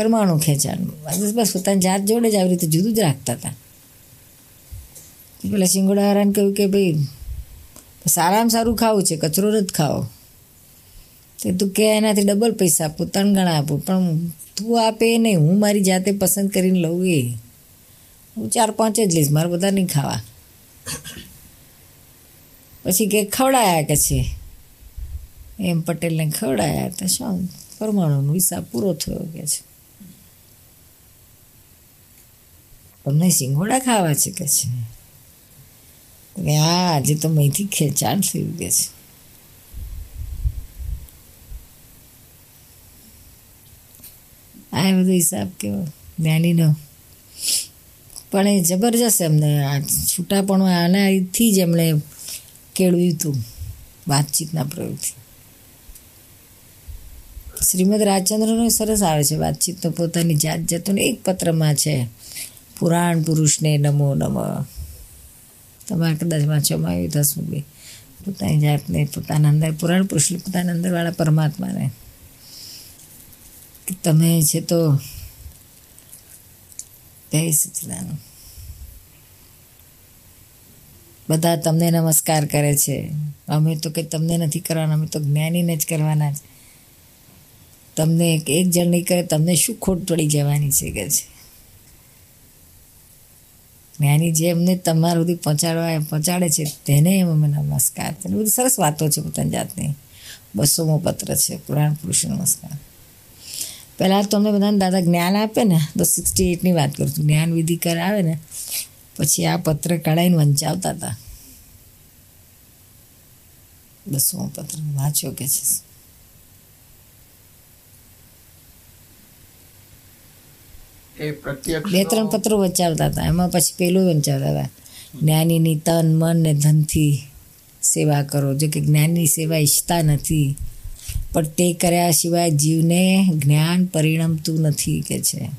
પરમાણુ ખેંચાણ. બસ પોતાની જાત જોડે જ આવી રીતે જુદું જ રાખતા હતા. પેલા શિંગોડાવાળાને કહ્યું કે ભાઈ સારામાં સારું ખાવું છે, કચરો જ ખાવો. તો તું કે એનાથી ડબલ પૈસા આપું, ત્રણ ગણા આપું, પણ તું આપે નહીં, હું મારી જાતે પસંદ કરીને લઉં એ. હું ચાર પાંચ જ લઈશ, મારે બધા નહીં ખાવા. પછી કે ખવડાયા કે છે? એમ પટેલને ખવડાયા, તો શું પરમાણુનો હિસાબ પૂરો થયો કે છે? તમને સિંગોડા ખાવા છે કે છે? કે હા આજે તો મહીથી ખેંચાણ થયું કે છે. આ બધો હિસાબ કેવો? જ્ઞાનીનો પણ એ જબરજસ્ત એમને આ છૂટાપણું આનાથી જ એમણે કેળવ્યું હતું વાતચીતના પ્રયોગથી. શ્રીમદ રાજચંદ્રનો સરસ આવે છે વાતચીત તો પોતાની જાત જાતોને એક પત્રમાં છે. પુરાણ પુરુષને નમો નમ. તમારે કદાચ વાંચવામાં આવ્યું દસમું બી. પોતાની જાતને પોતાના અંદર, પુરાણ પુરુષ પોતાના અંદરવાળા પરમાત્માને. કે તમે છે તો બધા તમને નમસ્કાર કરે છે. અમે તો કંઈ તમને નથી કરવાના, અમે તો જ્ઞાનીને જ કરવાના છે. તમને એક જણ નહીં કરે, તમને શું ખોટ પડી જવાની છે કે છે? જ્ઞાની જે અમને તમારા સુધી પહોંચાડવા પહોંચાડે છે, તેને અમે નમસ્કાર તેને બધી સરસ વાતો છે પોતાની જાતની. બસોમો પત્ર છે, પુરાણ પુરુષ નમસ્કાર. પહેલાં તો અમને બધાને દાદા જ્ઞાન આપે ને, તો સિક્સટી એટની વાત કરું છું. જ્ઞાન વિધિ કરાવે ને, પછી આ પત્ર કઢાઈને વંચાવતા હતા. બસોમો પત્ર વાંચ્યો કે છે. બે ત્રણ પત્રો વંચાવતા હતા. એમાં પછી પેલું વંચાવતા હતા. જ્ઞાનીની તન, મન ને ધનથી સેવા કરો. જો કે જ્ઞાનની સેવા ઈચ્છતા નથી. પણ તે કર્યા સિવાય જીવને જ્ઞાન પરિણમતું નથી કે છે.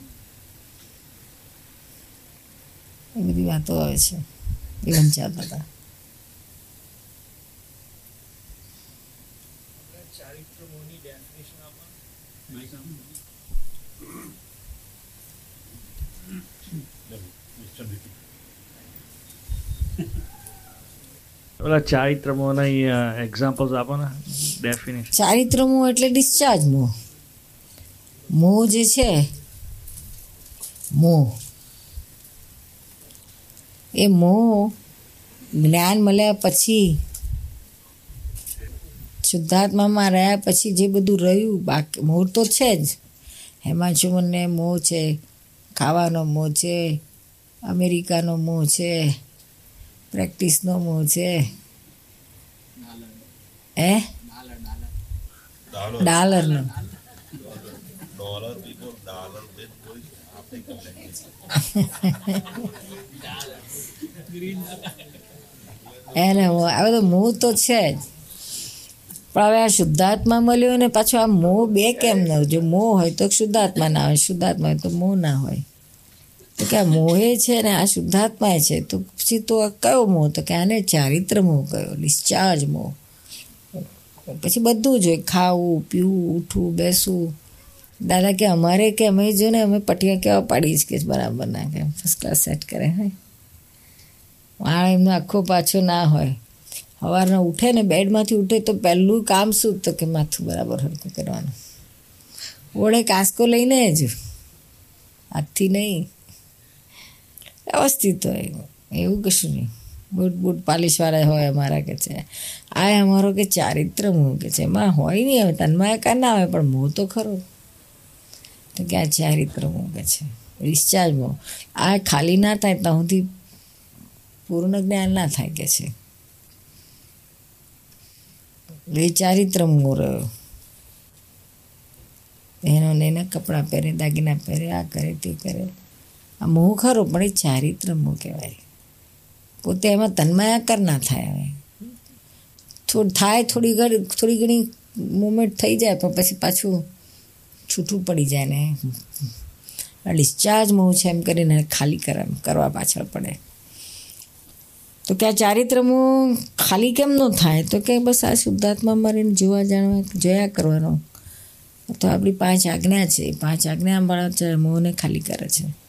એ બધી વાતો આવે છે. એ વંચાવતા હતા. ઓલા ચારિત્રમોના એક્ઝામ્પલ્સ આપો ને ડેફિનેશન ચારિત્ર મોહ એટલે ડિસ્ચાર્જ મોહ મોહ જે છે મોહ એ મોહ જ્ઞાન મળ્યા પછી, શુદ્ધાત્મામાં રહ્યા પછી જે બધું રહ્યું, બાકી મોહ તો છે જ. હેમાંશુમનને મોહ છે, ખાવાનો મોહ છે, અમેરિકાનો મોહ છે પ્રેક્ટિસનો મોહ છે. હે? ડાલરનો. એને હવે તો મોહ તો છે જ. પણ હવે આ શુદ્ધાત્મા મળ્યો ને પાછો આ મોહ બે કેમ ન જો મોહ હોય તો શુદ્ધાત્મા ના હોય શુદ્ધાત્મા હોય તો મોહ ના હોય. તો કે આ મોહે છે ને, આ શુદ્ધાત્મા છે. તો પછી તો આ કયો મોહ? તો કે આને ચારિત્ર મોહ કયો? ડિસ્ચાર્જ મોહ. પછી બધું જોઈએ ખાવું, પીવું, ઉઠવું, બેસવું. દાદા કે અમારે કે અમે જો ને, અમે પટિયા કેવા પાડી જ કે બરાબર ના કે ફર્સ્ટ ક્લાસ સેટ કરે હોય વાળ એમનો આખો પાછો ના હોય. સવારના ઉઠે ને, બેડમાંથી ઉઠે તો પહેલું કામ શું? તો કે માથું બરાબર હરકું કરવાનું. ઓળે કાસ્કો લઈને જ. હાથથી નહીં. વ્યવસ્થિત હોય. એવું કશું નહીં. બૂટ બૂટ પાલિશવાળા હોય અમારા કે છે. આ અમારો કે ચારિત્ર હું કે છે. એમાં હોય નહીં હવે. તન્માય કા ના આવે પણ મોં તો ખરો. તો કે આ ચારિત્ર હું કે છે. ડિસ્ચાર્જ મોહ આ ખાલી ના થાય ત્યાં સુધી પૂર્ણ જ્ઞાન ના થાય કે છે. એ ચારિત્ર મોહ રહ્યો એનો એને કપડાં પહેરે, દાગીના પહેરે, આ કરે, તે કરે. આ મોહ ખરો પણ એ ચારિત્ર મોહ કહેવાય. પોતે એમાં તન્માયાકર ના થાય હવે. થોડું થાય થોડી ઘણી થોડી ઘણી મુમેન્ટ થઈ જાય, પણ પછી પાછું છૂટું પડી જાય ને. ડિસ્ચાર્જ મોહ છે એમ કરીને ખાલી કરવા કરવા પાછળ પડે. તો કે આ ચારિત્ર મોહ ખાલી કેમ ન થાય? તો કે બસ આ શુદ્ધાત્મા મરીને જોવા જાણવા, જોયા કરવાનો. તો આપણી પાંચ આજ્ઞા છે. પાંચ આજ્ઞા વાળા મોહને ખાલી કરે છે.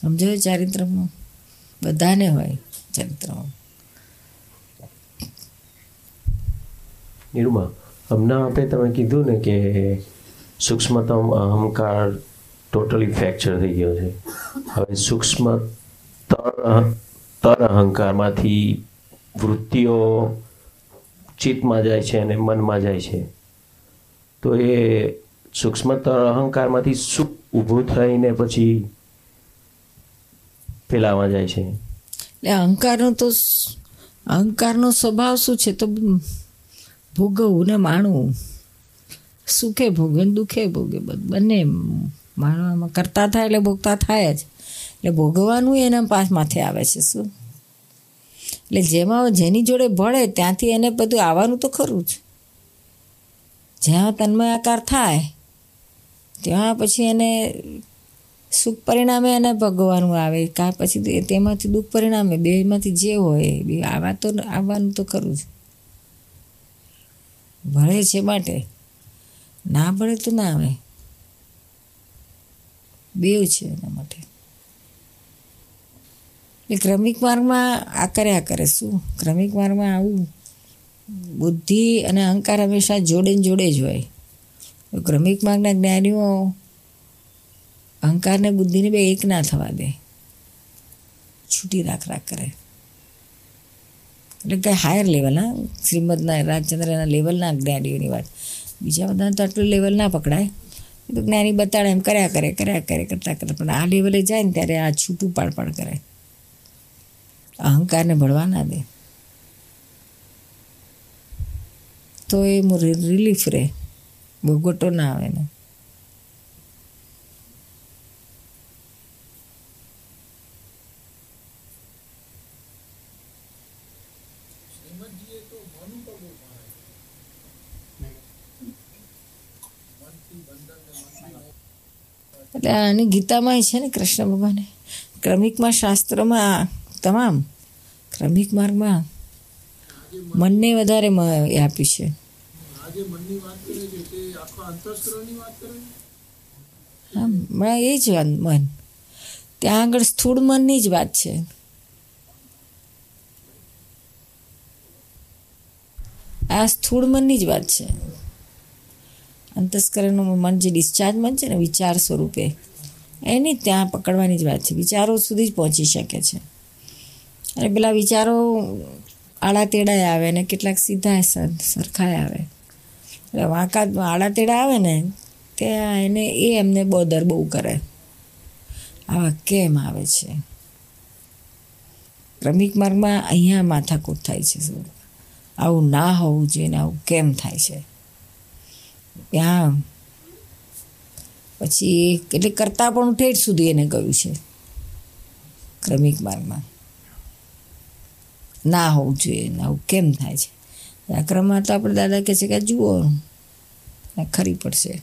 સમજો ચારિત્રમાં? બધાને હોય ચરિત્રમાં. નિરૂમા હમણાં આપણે તમે કીધું ને કે સૂક્ષ્મતમ અહંકાર ટોટલી ફ્રેક્ચર થઈ ગયો છે. હવે સૂક્ષ્મ તર તર અહંકારમાંથી વૃત્તિઓ ચિત્તમાં જાય છે અને મનમાં જાય છે. તો એ સૂક્ષ્મતર અહંકારમાંથી સુખ ઊભું થઈને પછી પેલામાં જાય છે. એટલે અહંકારનો તો અહંકારનો સ્વભાવ શું છે? તો ભોગવવું ને માણવું. સુખે ભોગે દુઃખે ભોગે. બંને માણવામાં કરતા થાય એટલે ભોગતા થાય જ. એટલે ભોગવવાનું એના પાસ માથે આવે છે શું? એટલે જેમાં જેની જોડે ભળે ત્યાંથી એને બધું આવવાનું તો ખરું જ. જ્યાં તન્મયાકાર થાય, ત્યાં પછી એને સુખ પરિણામે અને ભગવાનું આવે. કાં પછી તેમાંથી દુઃખ પરિણામે બેમાંથી જે હોય બે આવા તો આવવાનું તો ખરું જ. ભળે છે માટે. ના ભળે તો ના આવે. બેવ છે એના માટે. એટલે ક્રમિક માર્ગમાં આ કર્યા કરે. શું? ક્રમિક માર્ગમાં આવું બુદ્ધિ અને અહંકાર હંમેશા જોડે જોડે જ હોય. ક્રમિક માર્ગના જ્ઞાનીઓ અહંકારને બુદ્ધિને બે એક ના થવા દે. છૂટી રાખ રાખ કરે. એટલે કંઈ હાયર લેવલના શ્રીમદના રાજચંદ્રના લેવલના જ્ઞાનીઓની વાત. બીજા બધાને તો આટલું લેવલ ના પકડાય. તો જ્ઞાની બતાડે, એમ કર્યા કરે કર્યા કરે, કરતા કરે પણ આ લેવલે જાય ને ત્યારે આ છૂટું પાડ પાડ કરે. અહંકારને ભળવા ના દે. તો એ રિલીફ રહે ભોગવટો ના આવે ને. એટલે આની ગીતામાં છે ને કૃષ્ણ ભગવાને. ક્રમિકમાં શાસ્ત્રોમાં તમામ ક્રમિક માર્ગમાં મનને વધારે આપ્યું છે? હા હમણાં એ જ મન. ત્યાં આગળ સ્થૂળ મનની જ વાત છે. આ સ્થૂળ મનની જ વાત છે. અંતસ્કરણનું મન જે ડિસ્ચાર્જ મન છે ને વિચાર સ્વરૂપે, એની ત્યાં પકડવાની જ વાત છે. વિચારો સુધી જ પહોંચી શકે છે. અને પેલા વિચારો આડા તેડાય આવે ને કેટલાક સીધા સર- સરખાય આવે. એટલે વાંકા આડા તેડા આવે ને, ત્યાં એને એ એમને બોદર બહુ કરે. આવા કેમ આવે છે? ક્રમિક માર્ગમાં અહીંયા માથાકૂટ થાય છે શું આવું ના હોવું જોઈએ ને આવું કેમ થાય છે? ત્યાં પછી એટલે કરતા પણ ઠેઠ સુધી એને ગયું છે. ક્રમિક માર્ગમાં. ના હોવું જોઈએ ને આવું કેમ થાય છે? આ ક્રમમાં તો આપણે દાદા કહે છે કે જુઓ ખરી પડશે.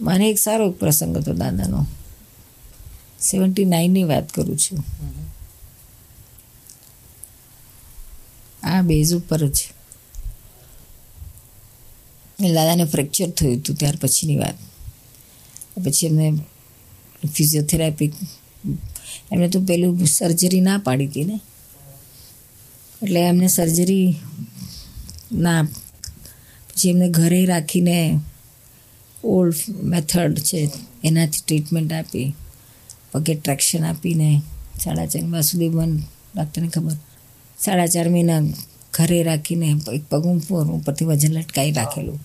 મને એક સારો પ્રસંગ હતો દાદાનો. સેવન્ટી નાઇનની વાત કરું છું. બેઝ ઉપર જ. દાદાને ફ્રેક્ચર થયું હતું ત્યાર પછીની વાત. પછી એમને ફિઝિયોથેરાપી એમને તો પેલું સર્જરી ના પાડી હતી ને. એટલે એમને સર્જરી ના પછી એમને ઘરે રાખીને ઓલ્ડ મેથડ છે એનાથી ટ્રીટમેન્ટ આપી. પગે ટ્રેક્શન આપીને સાડા ચાર સુધી મન ડાક્ટરને ખબર? સાડા ચાર મહિના ઘરે રાખીને એક પગ ઉપરથી વજન લટકાવી રાખેલું.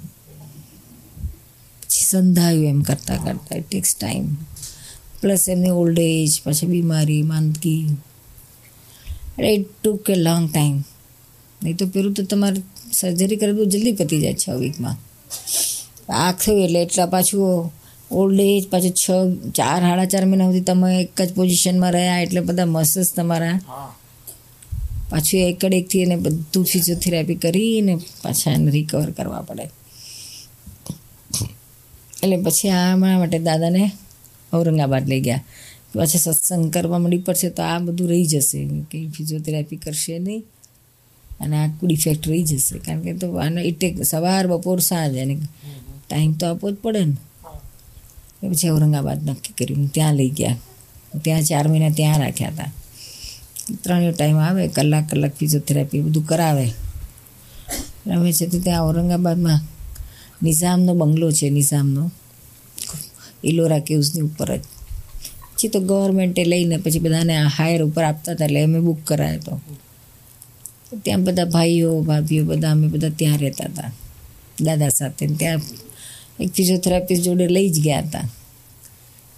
પછી સંધાયું એમ કરતાં કરતાં ઇટ ટેક્સ ટાઈમ પ્લસ એમની ઓલ્ડ એજ પછી બીમારી, માંદગી. એટલે it took a long time નહીં તો પેલું તો તમારે સર્જરી કરે તો જલ્દી પતી જાય છ વીકમાં આ થયું એટલે એટલા પાછું ઓલ્ડ એજ પાછું છ, ચાર, સાડા ચાર મહિના સુધી તમે એક જ પોઝિશનમાં રહ્યા, એટલે બધા મસલ્સ તમારા પાછું એકડ એકથી એને બધું ફિઝિયોથેરાપી કરીને પાછા એને રિકવર કરવા પડે. એટલે પછી આમણા માટે દાદાને ઔરંગાબાદ લઈ ગયા. પાછા સત્સંગ કરવા મળી પડશે તો આ બધું રહી જશે. કંઈ ફિઝિયોથેરાપી કરશે નહીં. અને આ ડિફેક્ટ રહી જશે. કારણ કે તો આનો ઇટેક સવાર, બપોર, સાંજ એને ટાઈમ તો આપવો જ પડે ને. પછી ઔરંગાબાદ નક્કી કર્યું. ત્યાં લઈ ગયા. ત્યાં ચાર મહિના ત્યાં રાખ્યા હતા. ત્રણેય ટાઈમ આવે, કલાક કલાક ફિઝિયોથેરાપી બધું કરાવે. રમે છે તો ત્યાં ઔરંગાબાદમાં નિઝામનો બંગલો છે, નિઝામનો. ઇલોરા કેવ્સની ઉપર જ. પછી તો ગવર્મેન્ટે લઈને પછી બધાને હાયર ઉપર આપતા હતા, એટલે અમે બુક કરાયો હતો ત્યાં બધા ભાઈઓ, ભાભીઓ બધા અમે બધા ત્યાં રહેતા હતા. દાદા સાથે ત્યાં એક ફિઝિયોથેરાપિસ્ટ જોડે લઈ જ ગયા હતા.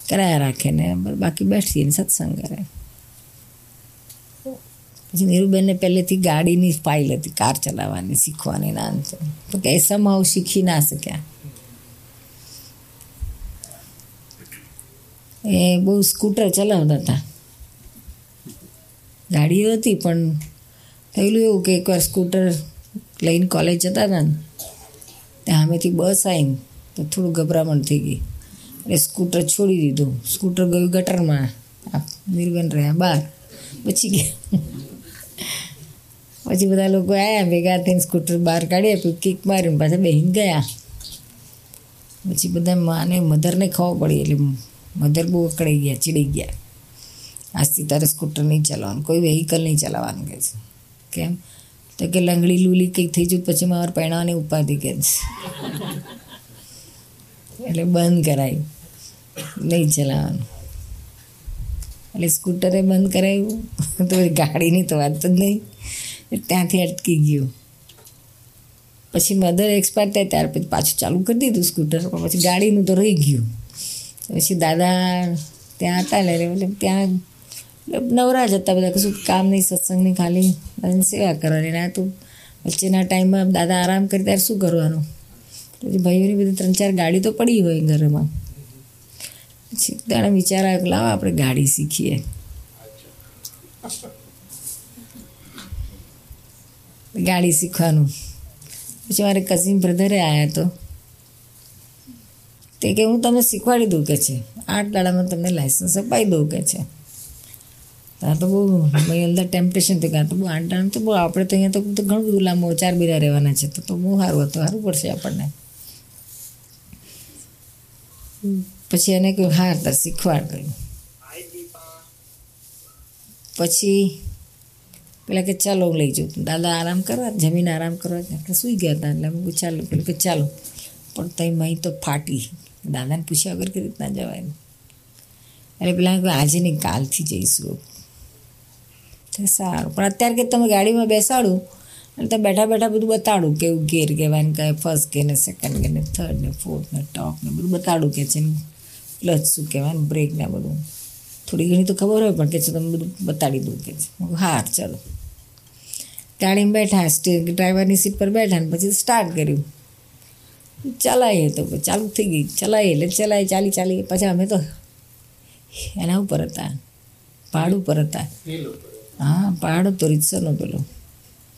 કરાયા રાખે ને, બાકી બેસીએ સત્સંગ કરે. પછી નીરુબેનને પહેલેથી ગાડીની ફાઇલ હતી, કાર ચલાવવાની, શીખવાની ના તો કે આવું શીખી ના શક્યા. એ બહુ સ્કૂટર ચલાવતા હતા. ગાડીઓ હતી, પણ થયેલું એવું કે એકવાર સ્કૂટર લઈને કોલેજ જતા હતા ને, ત્યાં સામેથી બસ આવીને તો થોડું ગભરામણ થઈ ગઈ. એટલે સ્કૂટર છોડી દીધું. સ્કૂટર ગયું ગટરમાં. નીરબેન રહ્યા બહાર. પછી ગયા. પછી બધા લોકો આવ્યા ભેગા થઈને સ્કૂટર બહાર કાઢી આપ્યું કિક મારીને પાછા બેહીને ગયા. પછી બધા માને મધરને ખબર પડી, એટલે મધર બહુ અકળાઈ ગયા ચીડી ગયા. આજથી તારે સ્કૂટર નહીં ચલાવવાનું, કોઈ વેહિકલ નહીં ચલાવવાનું કે છે. કેમ? તો કે લંગડી લૂલી કંઈક થઈ જતું પછી મારા પહેણાવાની ઉપાધિ કે છે. એટલે બંધ કરાયું. નહીં ચલાવવાનું. એટલે સ્કૂટરે બંધ કરાવ્યું તો ગાડીની તો વાત જ નહીં. ત્યાંથી અટકી ગયું. પછી મધર એક્સપાયર થાય ત્યાર પછી પાછું ચાલુ કરી દીધું સ્કૂટર પણ પછી ગાડીનું તો રહી ગયું. પછી દાદા ત્યાં હતા એટલે મતલબ ત્યાં નવરા જ હતા બધા, કશું કામ નહીં સત્સંગની ખાલી સેવા કરવાની. ના તો વચ્ચેના ટાઈમમાં દાદા આરામ કરી ત્યારે શું કરવાનું? પછી ભાઈઓની બધી ત્રણ ચાર ગાડી તો પડી હોય ઘરમાં. પછી ત્યારે વિચાર આવ્યો લાવો આપણે ગાડી શીખીએ. ગાડી શીખવાનું. પછી મારે કઝિન બ્રધરે આવ્યા તો. તે કે હું તમને શીખવાડી દઉં કે છે? આઠ દાડામાં તમને લાઇસન્સ અપાઈ દઉં કે છે? ત્યાં તો બહુ મારી અંદર ટેમ્પટેશન થયું ગયા તો બહુ દાડા તો બહુ આપણે તો અહીંયા તો ઘણું બધું લાંબો ચાર બીરા રહેવાના છે. તો બહુ સારું હતું, સારું પડશે આપણને. પછી એને કહ્યું, હા, તાર શીખવાડ કર્યું પછી પેલા કે ચાલો હું લઈ જાઉં. દાદા આરામ કરવા, જમીન આરામ કરવા. કે સૂઈ ગયા હતા. એટલે હું ચાલો. પેલું કે ચાલો. પણ તઈ મહી તો ફાટી. દાદાને પૂછ્યા વગર કેવી રીતના જવાય એટલે પેલા આજે નહીં, કાલથી જઈશું સારું. પણ અત્યારે કે તમે ગાડીમાં બેસાડું, અને તમે બેઠા બેઠા બધું બતાડું કેવું ગેર કહેવાય ને કાંઈ ફર્સ્ટ કે ને સેકન્ડ કે ને થર્ડ ને ફોર્થ ને ટોપ ને બધું બતાડું કે છે ને. ક્લચ શું કહેવાય ને બ્રેક ને બધું. થોડી ઘણી તો ખબર હોય પણ કે છે તમે બધું બતાડી દઉં કે છે. હા ચાલો. ગાડીમાં બેઠા ડ્રાઈવરની સીટ પર બેઠા ને પછી સ્ટાર્ટ કર્યું. ચલાવીએ તો ચાલુ થઈ ગઈ. ચલાવીએ એટલે ચલાવી ચાલી ચાલી. પછી અમે તો એના ઉપર હતા. પહાડ ઉપર હતા. હા પહાડ હતો રીતસરનો પેલો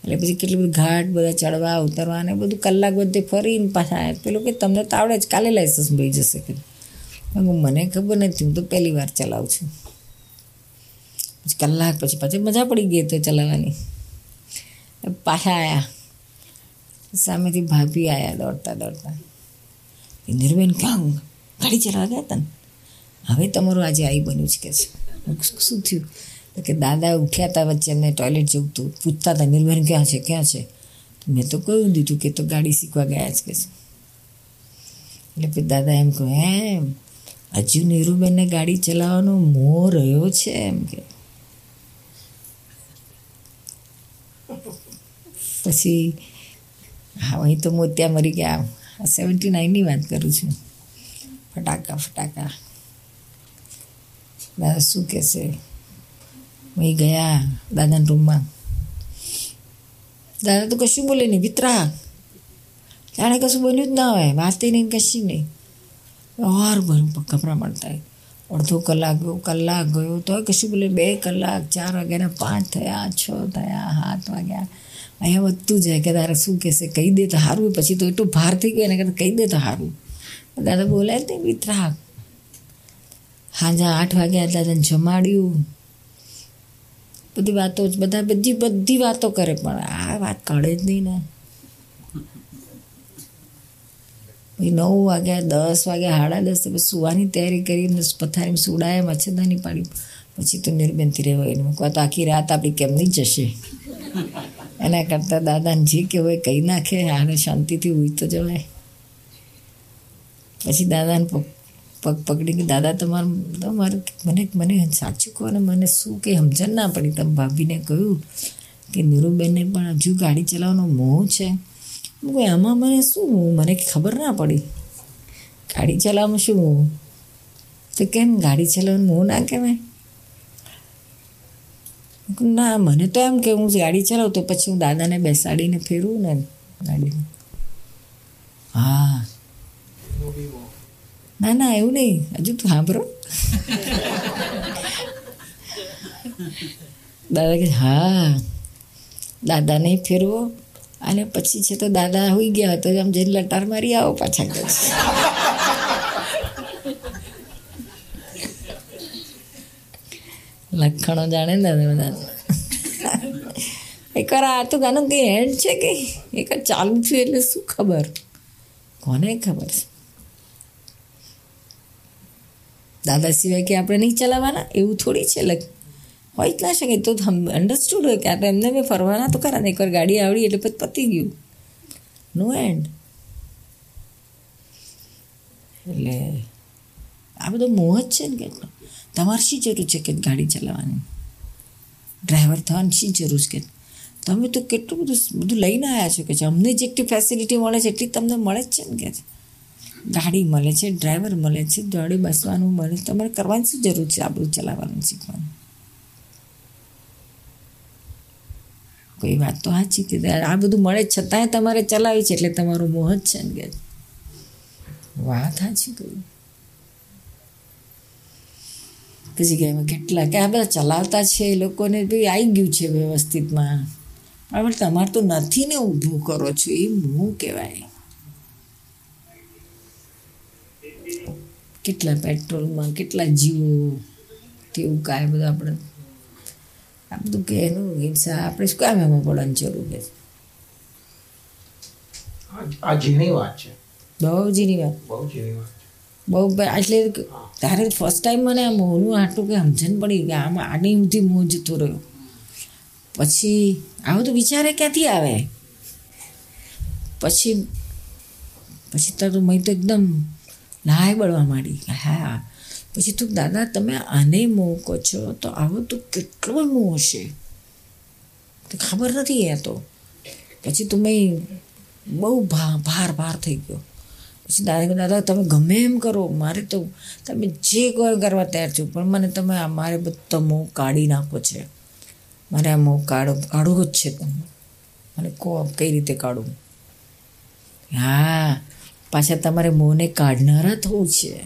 એટલે પછી કેટલી બધી ઘાટ બધા ચડવા ઉતરવા ને બધું કલાક બધે ફરીને પાછા પેલું કે તમને તો આવડે જ કાલે લાઇસન્સ મળી જશે. કે મને ખબર નથી હું તો પહેલી વાર ચલાવું છું. પછી કલાક પછી પાછી મજા પડી ગઈ તો ચલાવવાની. પાછા આવ્યા સામેથી ભાભી આવ્યા દોડતા દોડતા. ઇન્દિરબેન ક્યાં ગાડી ચલાવવા ગયા હતા ને? હવે તમારું આજે આવી બન્યું છે કે છે? શું થયું? તો કે દાદા ઉઠ્યા હતા વચ્ચે એમને ટોયલેટ જવું હતું. પૂછતા હતા નિર્વેન ક્યાં છે? ક્યાં છે? મેં તો કહ્યું દીધું કે તો ગાડી શીખવા ગયા છે કે એટલે પછી દાદા એમ કહ્યું એમ હજુ નીરુબેનને ગાડી ચલાવવાનો મોહ રહ્યો છે? એમ કે. પછી, હા અહીં તો મોતિયા મરી ગયા. સેવન્ટી નાઇનની વાત કરું છું. ફટાકા ફટાકા. દાદા શું કહેશે? અહીં ગયા દાદાના રૂમમાં. દાદા તો કશું બોલે નહીં વિતરા જાણે કશું બોલ્યું જ ના હોય વાતે નહીં કશી નહીં. વાર ભરું મળતા થાય. અડધો કલાક ગયો કલાક ગયો તો કશું બોલે. બે કલાક, ચાર વાગ્યાના પાંચ થયા, છ થયા, સાત વાગ્યા. અહીંયા વધતું જાય કે તારે શું કહેશે, કહી દે તો સારું, પછી તો એટલું ભાર થઈ ગયો એને કહેતા કહી દે તો સારું. દાદા બોલાય તે વિતરાક હાજા આઠ વાગ્યા દાદાને જમાડ્યું. બધી વાતો બધા બધી બધી વાતો કરે, પણ આ વાત કાઢે જ નહીં ને. પછી નવ વાગ્યા, દસ વાગ્યા, સાડા દસ પછી સુવાની તૈયારી કરીને પથારીમાં સુડાયા, મચ્છરદાની પાડી. પછી તો નિર્બંધી રહેવાય એને કહો તો આખી રાત આપણી કેમ નહીં જશે? એના કરતાં દાદાને જે કે હોય કહી નાખે, આને શાંતિથી ઉઈ તો જવાય. પછી દાદાને પગ પકડીને, દાદા, તમારું તમારું, મને મને સાચું કહો ને, મને શું કે સમજણ ના પડી? તમે ભાભીને કહ્યું કે, નીરુબેનને પણ હજુ ગાડી ચલાવવાનો મોહ છે. હું કહું એમાં મને શું? મને ખબર ના પડી. ગાડી ચલાવવામાં શું તો કેમ? ગાડી ચલાવવાનું મોહ ના કહેવાય. મેં ના, મને તો એમ કે હું ગાડી ચલાવું તો પછી હું દાદાને બેસાડીને ફેરવું ને ગાડીમાં. હા. ના ના, એવું નહીં. હજુ તું સાંભળો. દાદા કે, હા. દાદાને ફેરવો. અને પછી છે તો દાદા હોઈ ગયા તો આમ જઈને લટાર મારી આવો પાછા લખણો જાણે ને બધા. એકવાર આ તો ગાનું કંઈ હેન્ડ છે કે એકવાર ચાલુ થયું એટલે શું ખબર? કોને ખબર છે? દાદા સિવાય કે આપણે નહીં ચલાવવાના? એવું થોડી છે લગ. હોય જ ના શકે. તો અન્ડરસ્ટુડ હોય કે આપણે એમને બી ફરવાના તો ખરા ને. એકવાર ગાડી આવડી એટલે પછી પતી ગયું. નો એન્ડ એટલે આ બધો મોહ જ છે ને કેટલો. તમારે શી જરૂર છે કે ગાડી ચલાવવાની? ડ્રાઈવર થવાની શી જરૂર છે? તમે તો કેટલું બધું બધું લઈને આવ્યા છો કે છે અમને જેટલી ફેસિલિટી મળે છે, એટલી તમને મળે જ છે ને કે? છે ગાડી મળે છે, ડ્રાઈવર મળે છે ગાડી બસવાનું મળે. છે તમારે કરવાની શું જરૂર છે આ બધું ચલાવવાનું, શીખવાનું? કોઈ વાત તો સાચી કે આ બધું મળે છતાંય તમારે ચલાવી છે એટલે તમારું મોહ જ છે ને કે? વાત સાચી કહ્યું પછી કે કેટલા કે આ બધા ચલાવતા છે એ લોકોને ભાઈ આવી ગયું છે વ્યવસ્થિતમાં. પણ તમારે તો નથી ને ઊભું કરો છો એ હું કહેવાય. કેટલા પેટ્રોલમાં કેટલા જીવો તેવું કાંઈ બધું આપણે આ બધું કે એનું હિંસા આપણે શું કામ એમાં પડવાની જરૂર છે? આ- ઝીણી વાત છે. બહુ જીની વાત. બહુ ઝીણી વાત બહુ એટલે તારે ફર્સ્ટ ટાઈમ મને આ મોહનું આટલું કે સમજણ પડી કે આમાં આની સુધી મોં જતો રહ્યો. પછી આવો તો વિચારે ક્યાંથી આવે? પછી પછી તારું મય તો એકદમ લાય બળવા માંડી હા. પછી તું દાદા તમે આને મોં કહો છો તો આવો તો કેટલો મોહ હશે? તો ખબર નથી એ તો. પછી તું મેં બહુ ભાર ભાર થઈ ગયો. પછી દાદા દાદા, તમે ગમે એમ કરો, મારે તો તમે જે કોઈ કરવા તૈયાર છો, પણ મને તમે આ મારે બધો મોં કાઢી નાખો છે. મારે આ મોં કાઢો કાઢવો જ છે તમે. મને કહો કઈ રીતે કાઢું. હા, પાછા તમારે મોંને કાઢનારા થવું છે.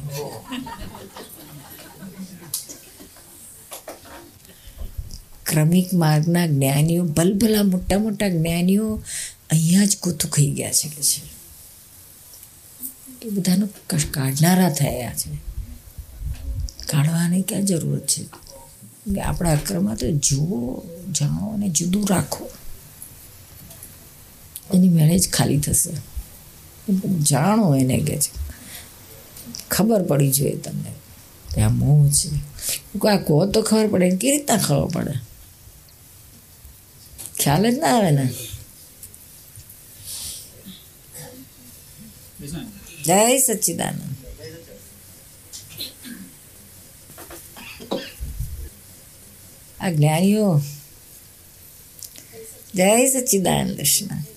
ક્રમિક માર્ગના જ્ઞાનીઓ, ભલભલા મોટા મોટા જ્ઞાનીઓ અહીંયા જ ગોથું ખાઈ ગયા છે કે છે. એ બધાનું કાઢનારા થયા છે. કાઢવાની ક્યાં જરૂર છે? આપણા અક્રમમાં તો જુઓ, જાણો અને જુદું રાખો. એની મેળે ખાલી થશે. જાણો એને કે છે. ખબર પડી જોઈએ તમને. કે આ મોહ છે. આ કહો તો ખબર પડે કેવી રીતના ખબર પડે? ખ્યાલ જ ના આવે ને. જય સચ્ચિદાનંદ આ જ્ઞાનીઓ જય સચ્ચિદાનંદ દર્શન